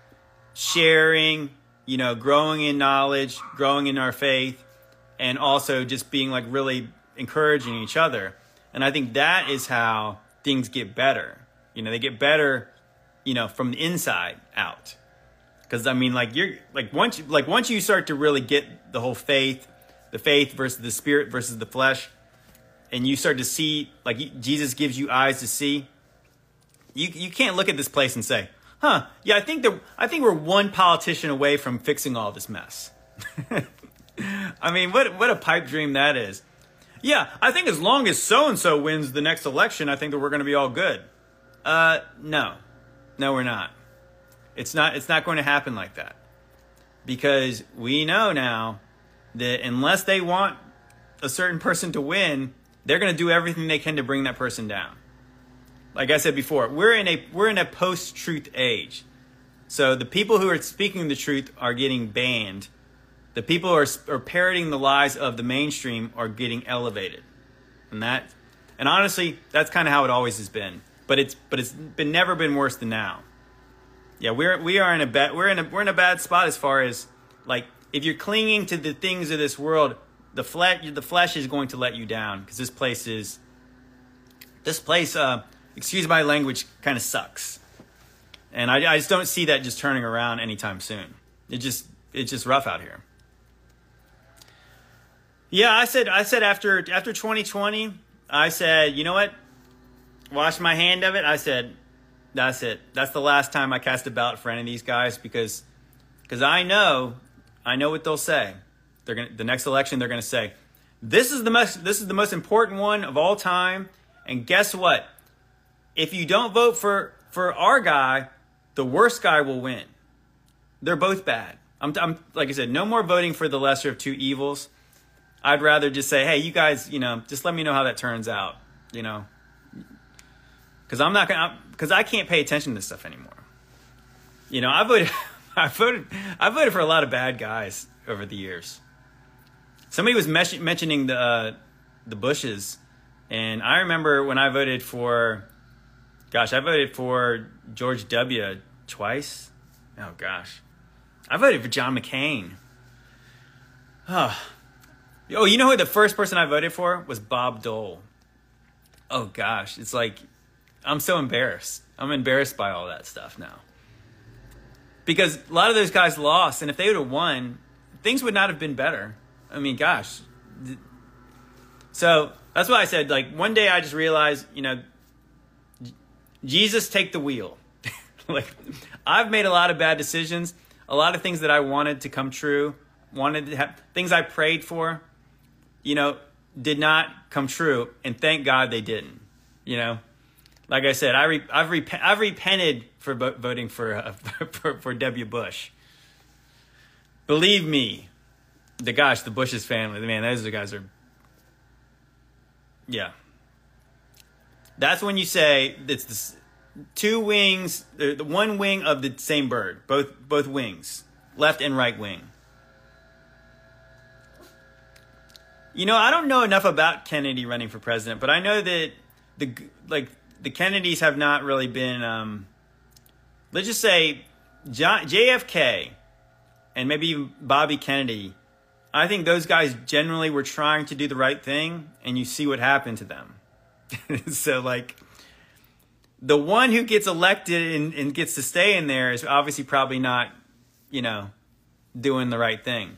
sharing, you know, growing in knowledge, growing in our faith, and also just being like really encouraging each other. And I think that is how things get better. You know, they get better, you know, from the inside out. Because I mean, like you're like once you, like once you start to really get the whole faith, the faith versus the spirit versus the flesh, and you start to see like Jesus gives you eyes to see. You you can't look at this place and say, "Huh, yeah, I think that I think we're one politician away from fixing all this mess." I mean, what what a pipe dream that is. Yeah, I think as long as so and so wins the next election, I think that we're going to be all good. Uh, no, no, we're not. It's not. It's not going to happen like that, because we know now that unless they want a certain person to win, they're going to do everything they can to bring that person down. Like I said before, we're in a we're in a post-truth age. So the people who are speaking the truth are getting banned. The people who are, are parroting the lies of the mainstream are getting elevated. And that and honestly, that's kind of how it always has been. But it's but it's been never been worse than now. Yeah, we're we are in a bad we're in a we're in a bad spot as far as like if you're clinging to the things of this world, the flesh the flesh is going to let you down because this place is this place uh excuse my language kind of sucks. And I, I just don't see that just turning around anytime soon. It just it's just rough out here. Yeah, I said I said after after 2020, I said, you know what? Wash my hand of it. I said, that's it. That's the last time I cast a ballot for any of these guys because because I know I know what they'll say. They're gonna the next election they're gonna say, This is the most this is the most important one of all time. And guess what? If you don't vote for for our guy, the worst guy will win. They're both bad. I'm, I'm like I said, no more voting for the lesser of two evils. I'd rather just say, hey, you guys, you know, just let me know how that turns out. You know, because I'm not gonna because I can't pay attention to this stuff anymore. You know, I voted, I voted, I voted for a lot of bad guys over the years. Somebody was mes- mentioning the uh, the Bushes, and I remember when I voted for, gosh, I voted for George W. twice. Oh gosh, I voted for John McCain. Oh, oh, you know who the first person I voted for was Bob Dole. Oh gosh, it's like I'm so embarrassed. I'm embarrassed by all that stuff now. Because a lot of those guys lost, and if they would have won, things would not have been better. I mean, gosh. So that's why I said, like, one day I just realized, you know, Jesus, take the wheel. like, I've made a lot of bad decisions, a lot of things that I wanted to come true, wanted to have things I prayed for, you know, did not come true, and thank God they didn't, you know like I said, I re, I've rep- I've repented for voting for, uh, for for W. Bush. Believe me, the gosh, the Bush's family, man, those guys are. Yeah. That's when you say it's two wings, the one wing of the same bird, both both wings, left and right wing. You know, I don't know enough about Kennedy running for president, but I know that the like the Kennedys have not really been. Um, let's just say John, JFK and maybe Bobby Kennedy. I think those guys generally were trying to do the right thing, and you see what happened to them. so, like, the one who gets elected and, and gets to stay in there is obviously probably not, you know, doing the right thing.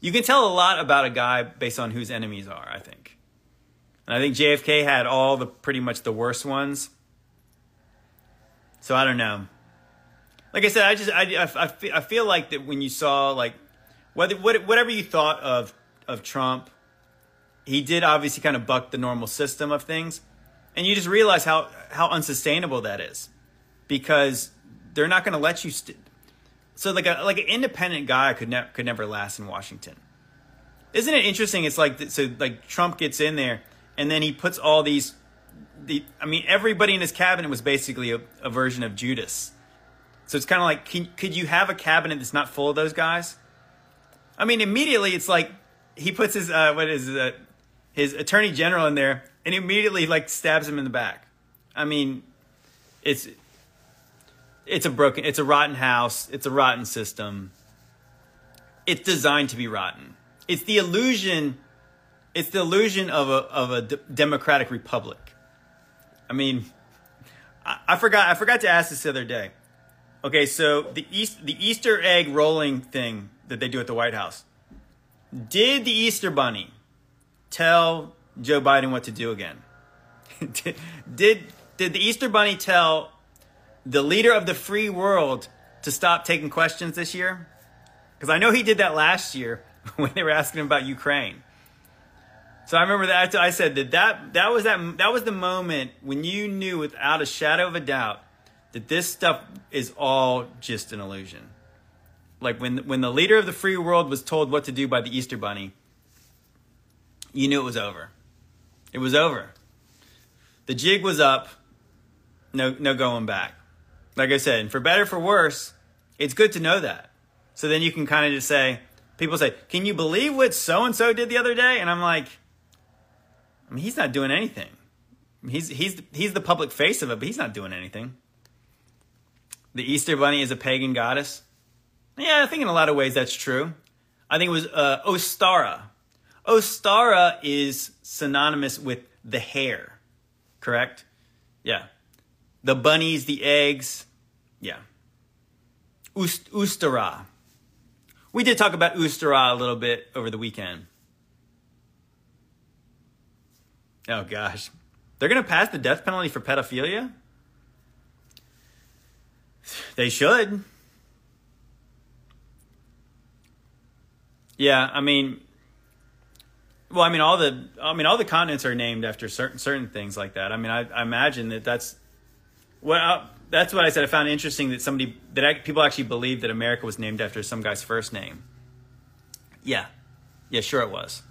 You can tell a lot about a guy based on whose enemies are, I think. And I think JFK had all the pretty much the worst ones. So I don't know. Like I said, I just I, I, I feel like that when you saw like whether whatever you thought of of Trump, he did obviously kind of buck the normal system of things, and you just realize how how unsustainable that is, because they're not going to let you. St- so like a like an independent guy could never could never last in Washington. Isn't it interesting? It's like so like Trump gets in there and then he puts all these the I mean everybody in his cabinet was basically a, a version of Judas. So it's kind of like can, could you have a cabinet that's not full of those guys? I mean immediately it's like he puts his uh, what is it, his attorney general in there and immediately like stabs him in the back. I mean it's it's a broken it's a rotten house, it's a rotten system. It's designed to be rotten. It's the illusion it's the illusion of a of a d- democratic republic. I mean, I, I forgot. I forgot to ask this the other day. Okay, so the East, the Easter egg rolling thing that they do at the White House. Did the Easter Bunny tell Joe Biden what to do again? did, did the Easter Bunny tell the leader of the free world to stop taking questions this year? Because I know he did that last year when they were asking him about Ukraine. So I remember that I said that that that was that that was the moment when you knew without a shadow of a doubt that this stuff is all just an illusion. Like when when the leader of the free world was told what to do by the Easter bunny, you knew it was over. It was over. The jig was up. No no going back. Like I said, for better for worse, it's good to know that. So then you can kind of just say, people say, "Can you believe what so and so did the other day?" And I'm like, I mean, he's not doing anything. He's he's he's the public face of it, but he's not doing anything. The Easter Bunny is a pagan goddess. Yeah, I think in a lot of ways that's true. I think it was uh, Ostara. Ostara is synonymous with the hare, correct? Yeah. The bunnies, the eggs. Yeah. Ust- Ustara. We did talk about Ustara a little bit over the weekend. Oh gosh. They're going to pass the death penalty for pedophilia? They should. Yeah, I mean well, I mean all the I mean all the continents are named after certain certain things like that. I mean I, I imagine that that's what I, that's what I said I found interesting that somebody that I, people actually believe that America was named after some guy's first name. Yeah. Yeah, sure it was.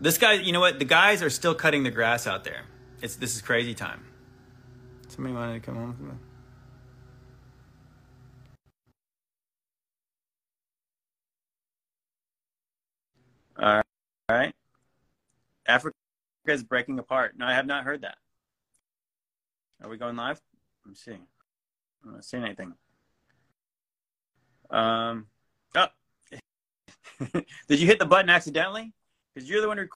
This guy, you know what? The guys are still cutting the grass out there. It's this is crazy time. Somebody wanted to come home. All right. Africa is breaking apart. No, I have not heard that. Are we going live? Let me see. I'm not seeing anything. Um. Oh. Did you hit the button accidentally? because you're the one who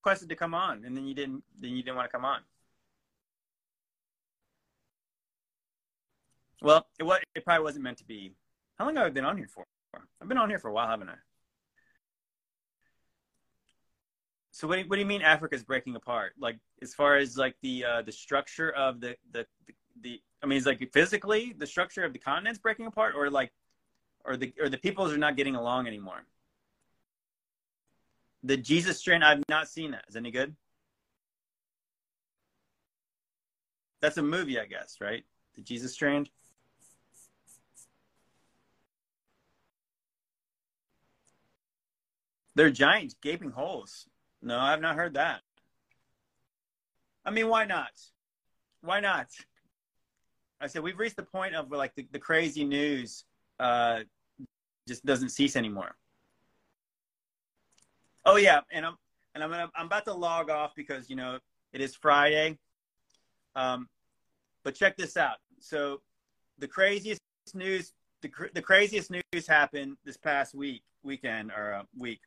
requested to come on, and then you didn't. Then you didn't want to come on. Well, it was. It probably wasn't meant to be. How long have I been on here for? I've been on here for a while, haven't I? So what do you, what do you mean Africa's breaking apart? Like as far as like the uh, the structure of the, the the the I mean, is like physically the structure of the continents breaking apart, or like, or the or the peoples are not getting along anymore? The Jesus Strand, I've not seen that. Is any good? That's a movie, I guess, right? The Jesus Strand. They're giant gaping holes. No, I've not heard that. I mean, why not? Why not? I said we've reached the point of like the, the crazy news uh, just doesn't cease anymore. Oh yeah, and I'm and I'm gonna, I'm about to log off because you know it is Friday. Um, but check this out. So the craziest news, the the craziest news happened this past week, weekend or uh, week,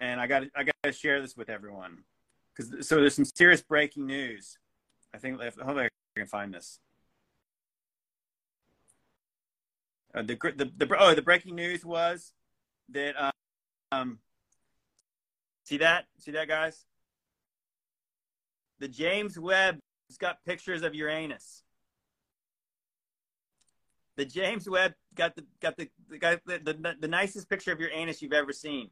and I got I got to share this with everyone because so there's some serious breaking news. I think if, hopefully I can find this. Uh, the, the the oh the breaking news was that um See that? See that, guys? The James Webb has got pictures of Uranus. The James Webb got the got the got the, the, the nicest picture of your anus you've ever seen.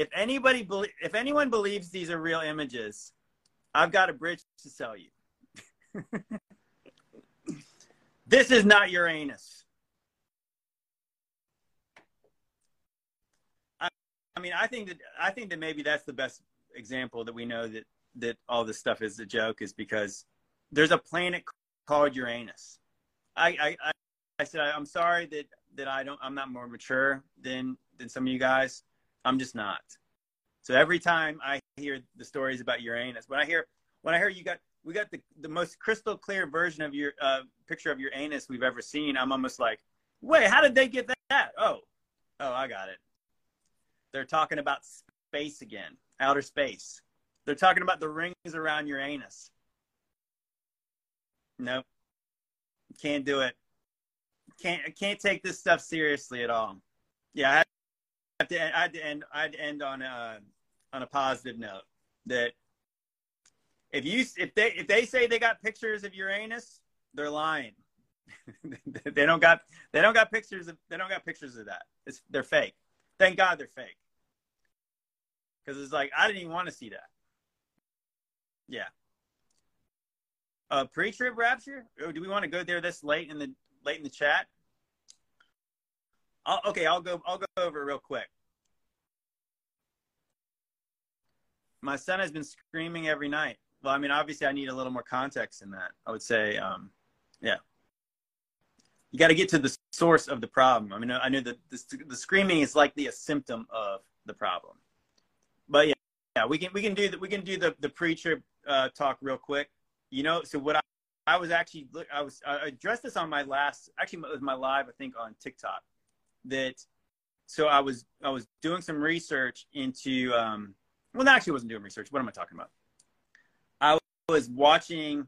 If, anybody if anyone believes these are real images, I've got a bridge to sell you. this is not Uranus. I, I mean, I think that I think that maybe that's the best example that we know that that all this stuff is a joke is because there's a planet called Uranus. I I, I said I'm sorry that that I don't I'm not more mature than than some of you guys. I'm just not. So every time I hear the stories about Uranus, when I hear when I hear you got we got the the most crystal clear version of your uh, picture of your anus we've ever seen, I'm almost like, wait, how did they get that? Oh, oh, I got it. They're talking about space again, outer space. They're talking about the rings around your anus. Nope. Can't do it. Can't can't take this stuff seriously at all. Yeah, I have to I had to end I'd end on a on a positive note that if you if they if they say they got pictures of Uranus, they're lying. they don't got they don't got pictures of they don't got pictures of that. It's they're fake. Thank God they're fake. Because it's like I didn't even want to see that. Yeah. Uh, pre-trib rapture? Oh, do we want to go there this late in the late in the chat? I'll, okay, I'll go. I'll go over real quick. My son has been screaming every night. Well, I mean, obviously, I need a little more context in that. I would say, um, yeah, you got to get to the source of the problem. I mean, I know that the, the screaming is likely a symptom of the problem. But yeah, yeah, we can we can do that. We can do the the pre-trib uh, talk real quick. You know, so what I, I was actually I was I addressed this on my last actually it was my live I think on TikTok that so I was I was doing some research into um well actually I wasn't doing research. What am I talking about? I was watching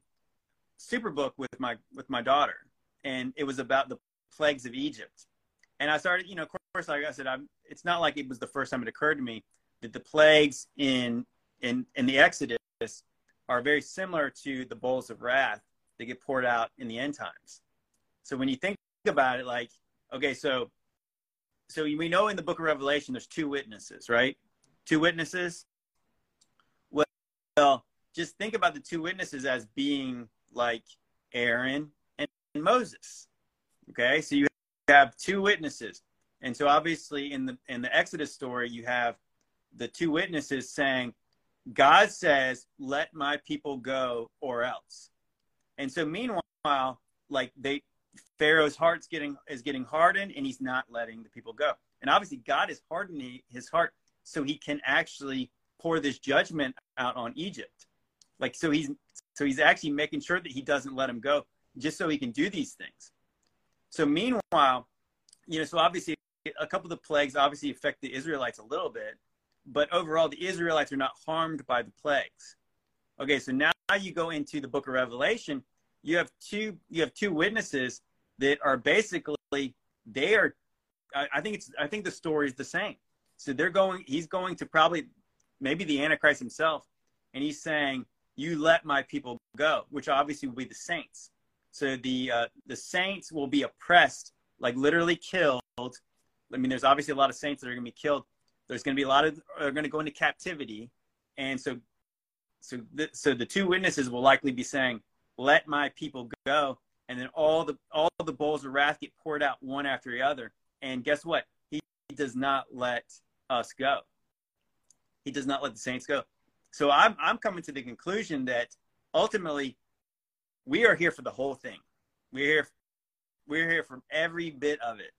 Superbook with my with my daughter and it was about the plagues of Egypt. And I started you know of course like I said I'm it's not like it was the first time it occurred to me that the plagues in in in the Exodus are very similar to the bowls of wrath that get poured out in the end times. So when you think about it, like, okay, so so we know in the book of Revelation there's two witnesses, right? Two witnesses. Well, just think about the two witnesses as being like Aaron and Moses. Okay, so you have two witnesses, and so obviously in the in the Exodus story you have the two witnesses saying, God says, let my people go or else. And so meanwhile, like they Pharaoh's heart's getting is getting hardened and he's not letting the people go. And obviously God is hardening his heart so he can actually pour this judgment out on Egypt. Like so he's so he's actually making sure that he doesn't let him go just so he can do these things. So meanwhile, you know, so obviously a couple of the plagues obviously affect the Israelites a little bit, but overall, the Israelites are not harmed by the plagues. Okay, so now you go into the book of Revelation. You have two you have two witnesses that are basically they are I, I think it's I think the story is the same. So they're going he's going to probably maybe the Antichrist himself, and he's saying, You let my people go, which obviously will be the saints. So the uh, the saints will be oppressed, like literally killed. I mean, there's obviously a lot of saints that are going to be killed, there's going to be a lot of are going to go into captivity, and so so the, so the two witnesses will likely be saying, "Let my people go," and then all the all the bowls of wrath get poured out one after the other. And guess what? He does not let us go. He does not let the saints go. So I'm I'm coming to the conclusion that ultimately we are here for the whole thing. We're here we're here for every bit of it.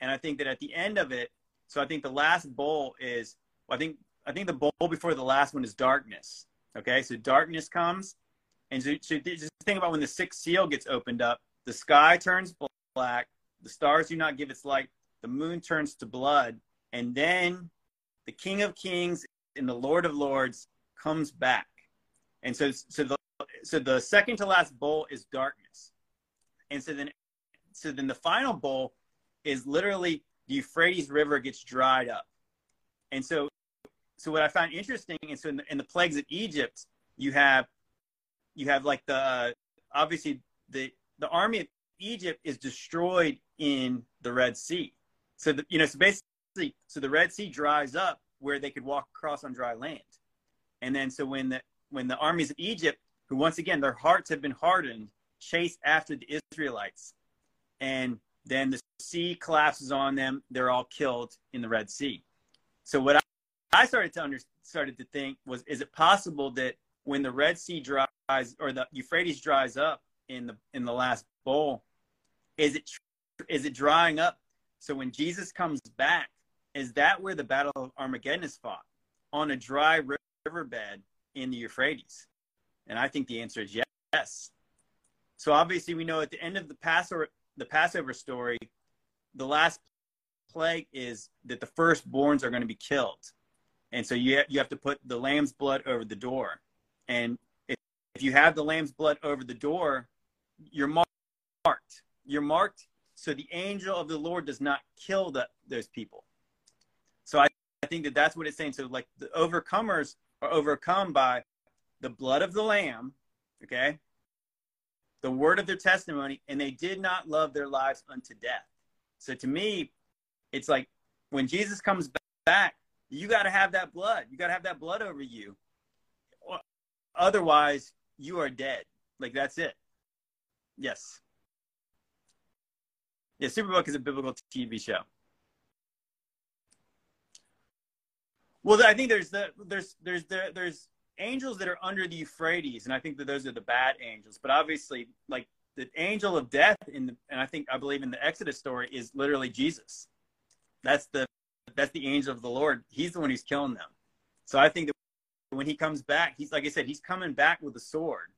And I think that at the end of it, so I think the last bowl is, I think, I think the bowl before the last one is darkness. Okay, so darkness comes, and so, so just think about when the sixth seal gets opened up, the sky turns black, the stars do not give its light, the moon turns to blood, and then the King of Kings and the Lord of Lords comes back. And so, so the so the second to last bowl is darkness, and so then, so then the final bowl is literally the Euphrates River gets dried up. And so, so what I found interesting, and so in the, in the plagues of Egypt, you have, you have like the, obviously the, the army of Egypt is destroyed in the Red Sea. So, the, you know, so basically, so the Red Sea dries up where they could walk across on dry land. And then, so when the, when the armies of Egypt, who once again, their hearts have been hardened, chase after the Israelites. And then the sea collapses on them. They're all killed in the Red Sea. So what I, I started to under, started to think was, is it possible that when the Red Sea dries or the Euphrates dries up in the in the last bowl, is it is it drying up? So when Jesus comes back, is that where the Battle of Armageddon is fought on a dry riverbed in the Euphrates? And I think the answer is yes. So obviously we know at the end of the Passover the Passover story, the last plague is that the firstborns are going to be killed. and so you you have to put the lamb's blood over the door, and if, if you have the lamb's blood over the door, you're marked. You're marked, so the angel of the Lord does not kill the, those people. So I, I think that that's what it's saying. So like the overcomers are overcome by the blood of the lamb, okay, the word of their testimony, and they did not love their lives unto death. So to me, it's like when Jesus comes back, you got to have that blood. You got to have that blood over you. Otherwise, you are dead. Like that's it. Yes. Yeah, Superbook is a biblical TV show. Well, I think there's the there's there's the, there's angels that are under the Euphrates, and I think that those are the bad angels. But obviously, like the angel of death in the, and I think I believe in the Exodus story is literally Jesus. That's the that's the angel of the Lord. He's the one who's killing them. So I think that when he comes back, he's like I said, he's coming back with a sword,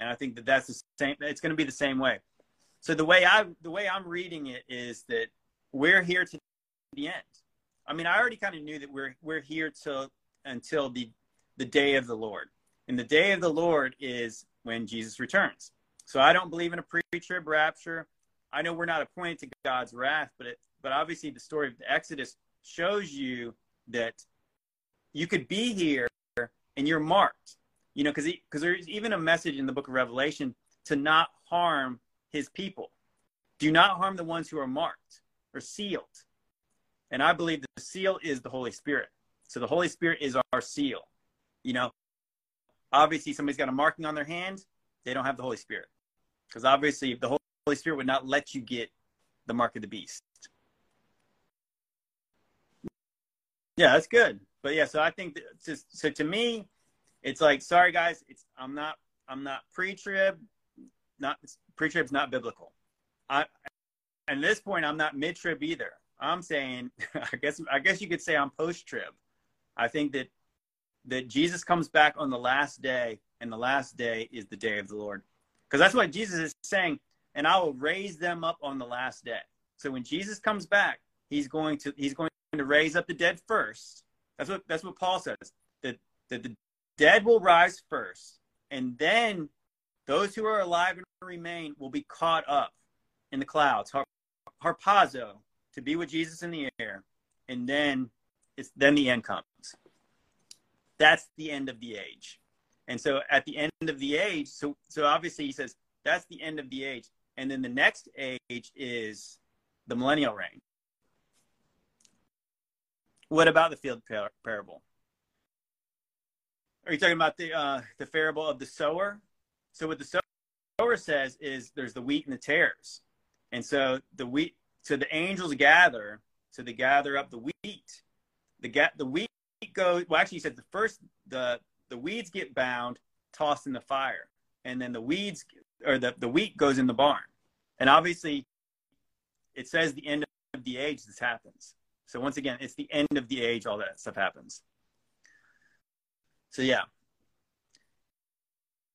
and I think that that's the same. It's going to be the same way. So the way I the way I'm reading it is that we're here to the end. I mean, I already kind of knew that we're we're here till until the the day of the Lord. And the day of the Lord is when Jesus returns. So I don't believe in a pre-trib rapture. I know we're not appointed to God's wrath, but it, but obviously the story of the Exodus shows you that you could be here and you're marked. You know, because because there's even a message in the book of Revelation to not harm his people. Do not harm the ones who are marked or sealed. And I believe the seal is the Holy Spirit. So the Holy Spirit is our seal. You know, obviously somebody's got a marking on their hand, they don't have the Holy Spirit. Because obviously the Holy Spirit would not let you get the mark of the beast. Yeah, that's good. But yeah, so I think just, so to me, it's like, sorry guys, it's I'm not I'm not pre-trib, not pre-trib's not biblical. I at this point I'm not mid-trib either. I'm saying I guess I guess you could say I'm post-trib. I think that that Jesus comes back on the last day, and the last day is the day of the Lord. Because that's what Jesus is saying, and I will raise them up on the last day. So when Jesus comes back, he's going to he's going to raise up the dead first. That's what that's what Paul says. That that the dead will rise first, and then those who are alive and remain will be caught up in the clouds, harpazo, to be with Jesus in the air, and then it's then the end comes that's the end of the age. And so at the end of the age, so so obviously he says that's the end of the age. And then the next age is the millennial reign. What about the field par- parable? Are you talking about the uh, the parable of the sower? So what the sower says is there's the wheat and the tares, and so the wheat. So the angels gather. So they gather up the wheat. The get the wheat goes well actually he said the first the the weeds get bound tossed in the fire and then the weeds or the, the wheat goes in the barn and obviously it says the end of the age this happens so once again it's the end of the age all that stuff happens so yeah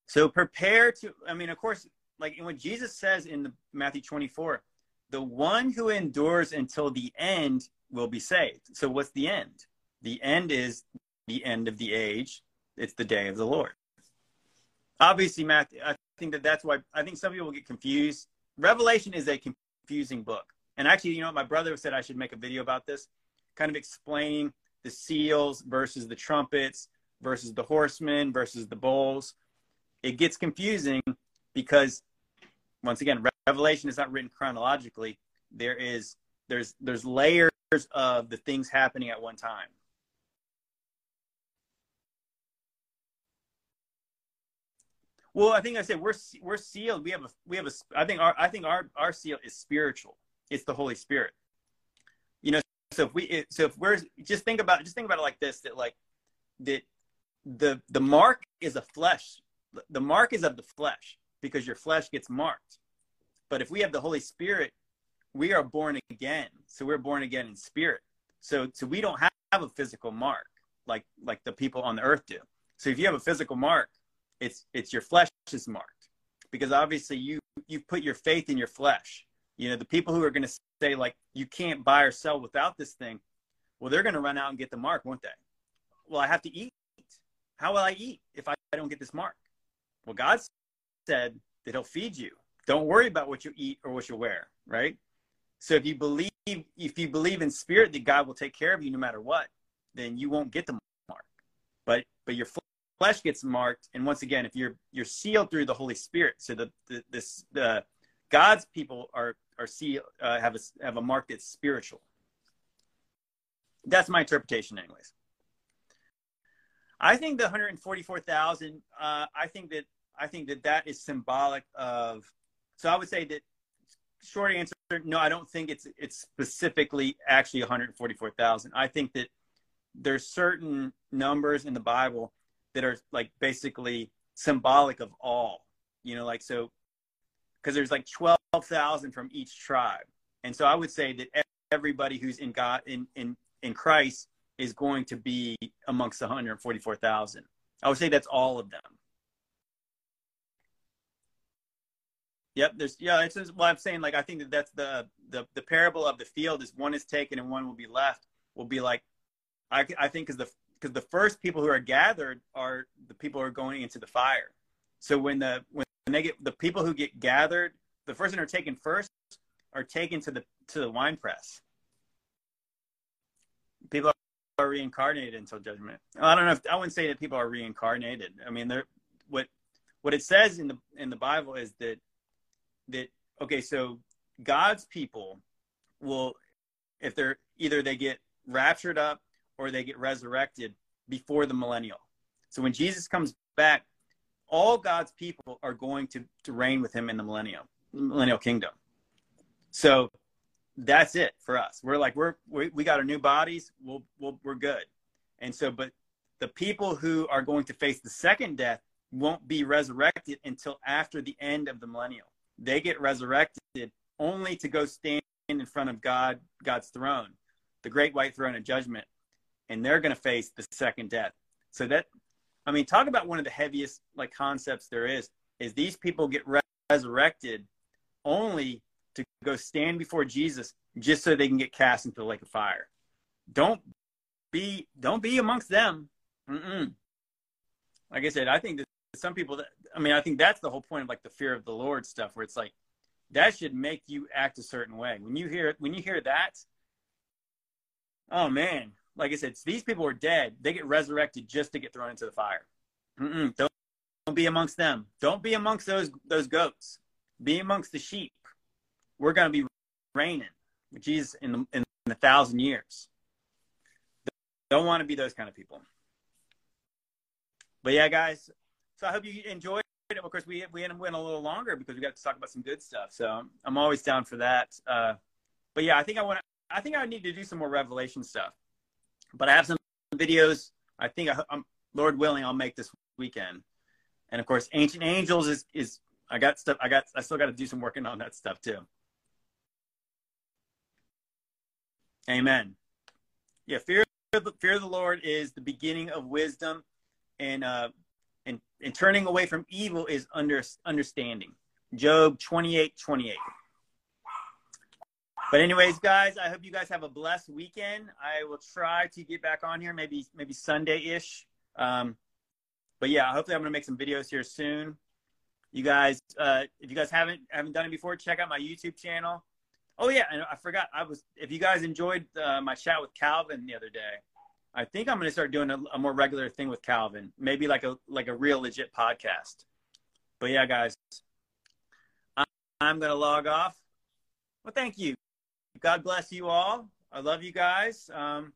so prepare to i mean of course like what jesus says in the matthew 24 the one who endures until the end will be saved so what's the end the end is the end of the age. It's the day of the Lord. Obviously, Matt, I think that that's why I think some people get confused. Revelation is a confusing book. And actually, you know, my brother said I should make a video about this, kind of explaining the seals versus the trumpets versus the horsemen versus the bowls. It gets confusing because, once again, Revelation is not written chronologically. There is there's there's layers of the things happening at one time. Well, I think I said we're we're sealed. We have a we have a. I think our I think our our seal is spiritual. It's the Holy Spirit. You know, so if we so if we're just think about just think about it like this that like that the the mark is a flesh. The mark is of the flesh because your flesh gets marked. But if we have the Holy Spirit, we are born again. So we're born again in spirit. So so we don't have a physical mark like like the people on the earth do. So if you have a physical mark, it's it's your flesh is marked because obviously you you put your faith in your flesh you know the people who are going to say like you can't buy or sell without this thing well they're going to run out and get the mark won't they well, I have to eat. How will I eat if I don't get this mark? Well, God said that He'll feed you. Don't worry about what you eat or what you wear, right? So if you believe, if you believe in spirit that God will take care of you no matter what, then you won't get the mark. But but your flesh gets marked, and once again, if you're you're sealed through the Holy Spirit, so the, the this the God's people are are see uh, have a have a mark that's spiritual. That's my interpretation, anyways. I think the 144,000. Uh, I think that I think that that is symbolic of. So I would say that short answer, no, I don't think it's it's specifically actually 144,000. I think that there's certain numbers in the Bible that are like basically symbolic of all. You know, like so, because there's like 12,000 from each tribe, and so I would say that everybody who's in God in in in Christ is going to be amongst the 144,000. I would say that's all of them. Yep, there's yeah. It's just, well, I'm saying like I think that that's the the the parable of the field is one is taken and one will be left. Will be like, I I think because the because the first people who are gathered are the people who are going into the fire. So when the when they get the people who get gathered, the first one are taken first are taken to the to the wine press. People are reincarnated until judgment. I don't know if I wouldn't say that people are reincarnated. I mean, they're what what it says in the in the Bible is that that okay, so God's people will, if they're either they get raptured up or they get resurrected before the millennial. So when Jesus comes back, all God's people are going to, to reign with him in the millennial, millennial kingdom. So that's it for us. We're like, we're, we, we got our new bodies. We'll, we'll, we're good. And so, but the people who are going to face the second death won't be resurrected until after the end of the millennial they get resurrected only to go stand in front of God, God's throne, the great white throne of judgment, and they're going to face the second death. So that, I mean, talk about one of the heaviest like concepts there is. Is these people get re- resurrected only to go stand before Jesus just so they can get cast into the lake of fire? Don't be don't be amongst them. Mm-mm. Like I said, I think that some people that I mean, I think that's the whole point of like the fear of the Lord stuff, where it's like that should make you act a certain way. When you hear when you hear that, oh man, like I said, these people are dead. They get resurrected just to get thrown into the fire. Mm-mm, don't, don't be amongst them. Don't be amongst those those goats. Be amongst the sheep. We're going to be reigning with Jesus in the in a thousand years. Don't want to be those kind of people. But yeah, guys. So I hope you enjoyed it. of course, we we went a little longer because we got to talk about some good stuff. So I'm always down for that. Uh, but yeah, I think I want. I think I need to do some more revelation stuff. But I have some videos. I think I, am Lord willing, I'll make this weekend. And of course, Ancient Angels is is I got stuff. I got. I still got to do some working on that stuff too. Amen. Yeah, fear fear of the Lord is the beginning of wisdom, and uh, and, and turning away from evil is under, understanding. Job 28 28. But anyways, guys, I hope you guys have a blessed weekend. I will try to get back on here, maybe maybe Sunday ish. Um, but yeah, hopefully I'm gonna make some videos here soon. You guys, uh, if you guys haven't haven't done it before, check out my YouTube channel. Oh yeah, and I forgot I was. If you guys enjoyed uh, my chat with Calvin the other day, I think I'm going to start doing a, a, more regular thing with Calvin, maybe like a like a real legit podcast. But yeah, guys, I'm, I'm going to log off. Well, thank you. God bless you all. I love you guys. Um,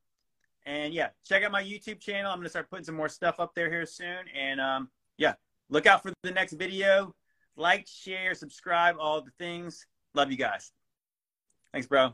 and yeah, check out my YouTube channel. I'm going to start putting some more stuff up there here soon. And um, yeah, look out for the next video. Like, share, subscribe, all the things. Love you guys. Thanks, bro.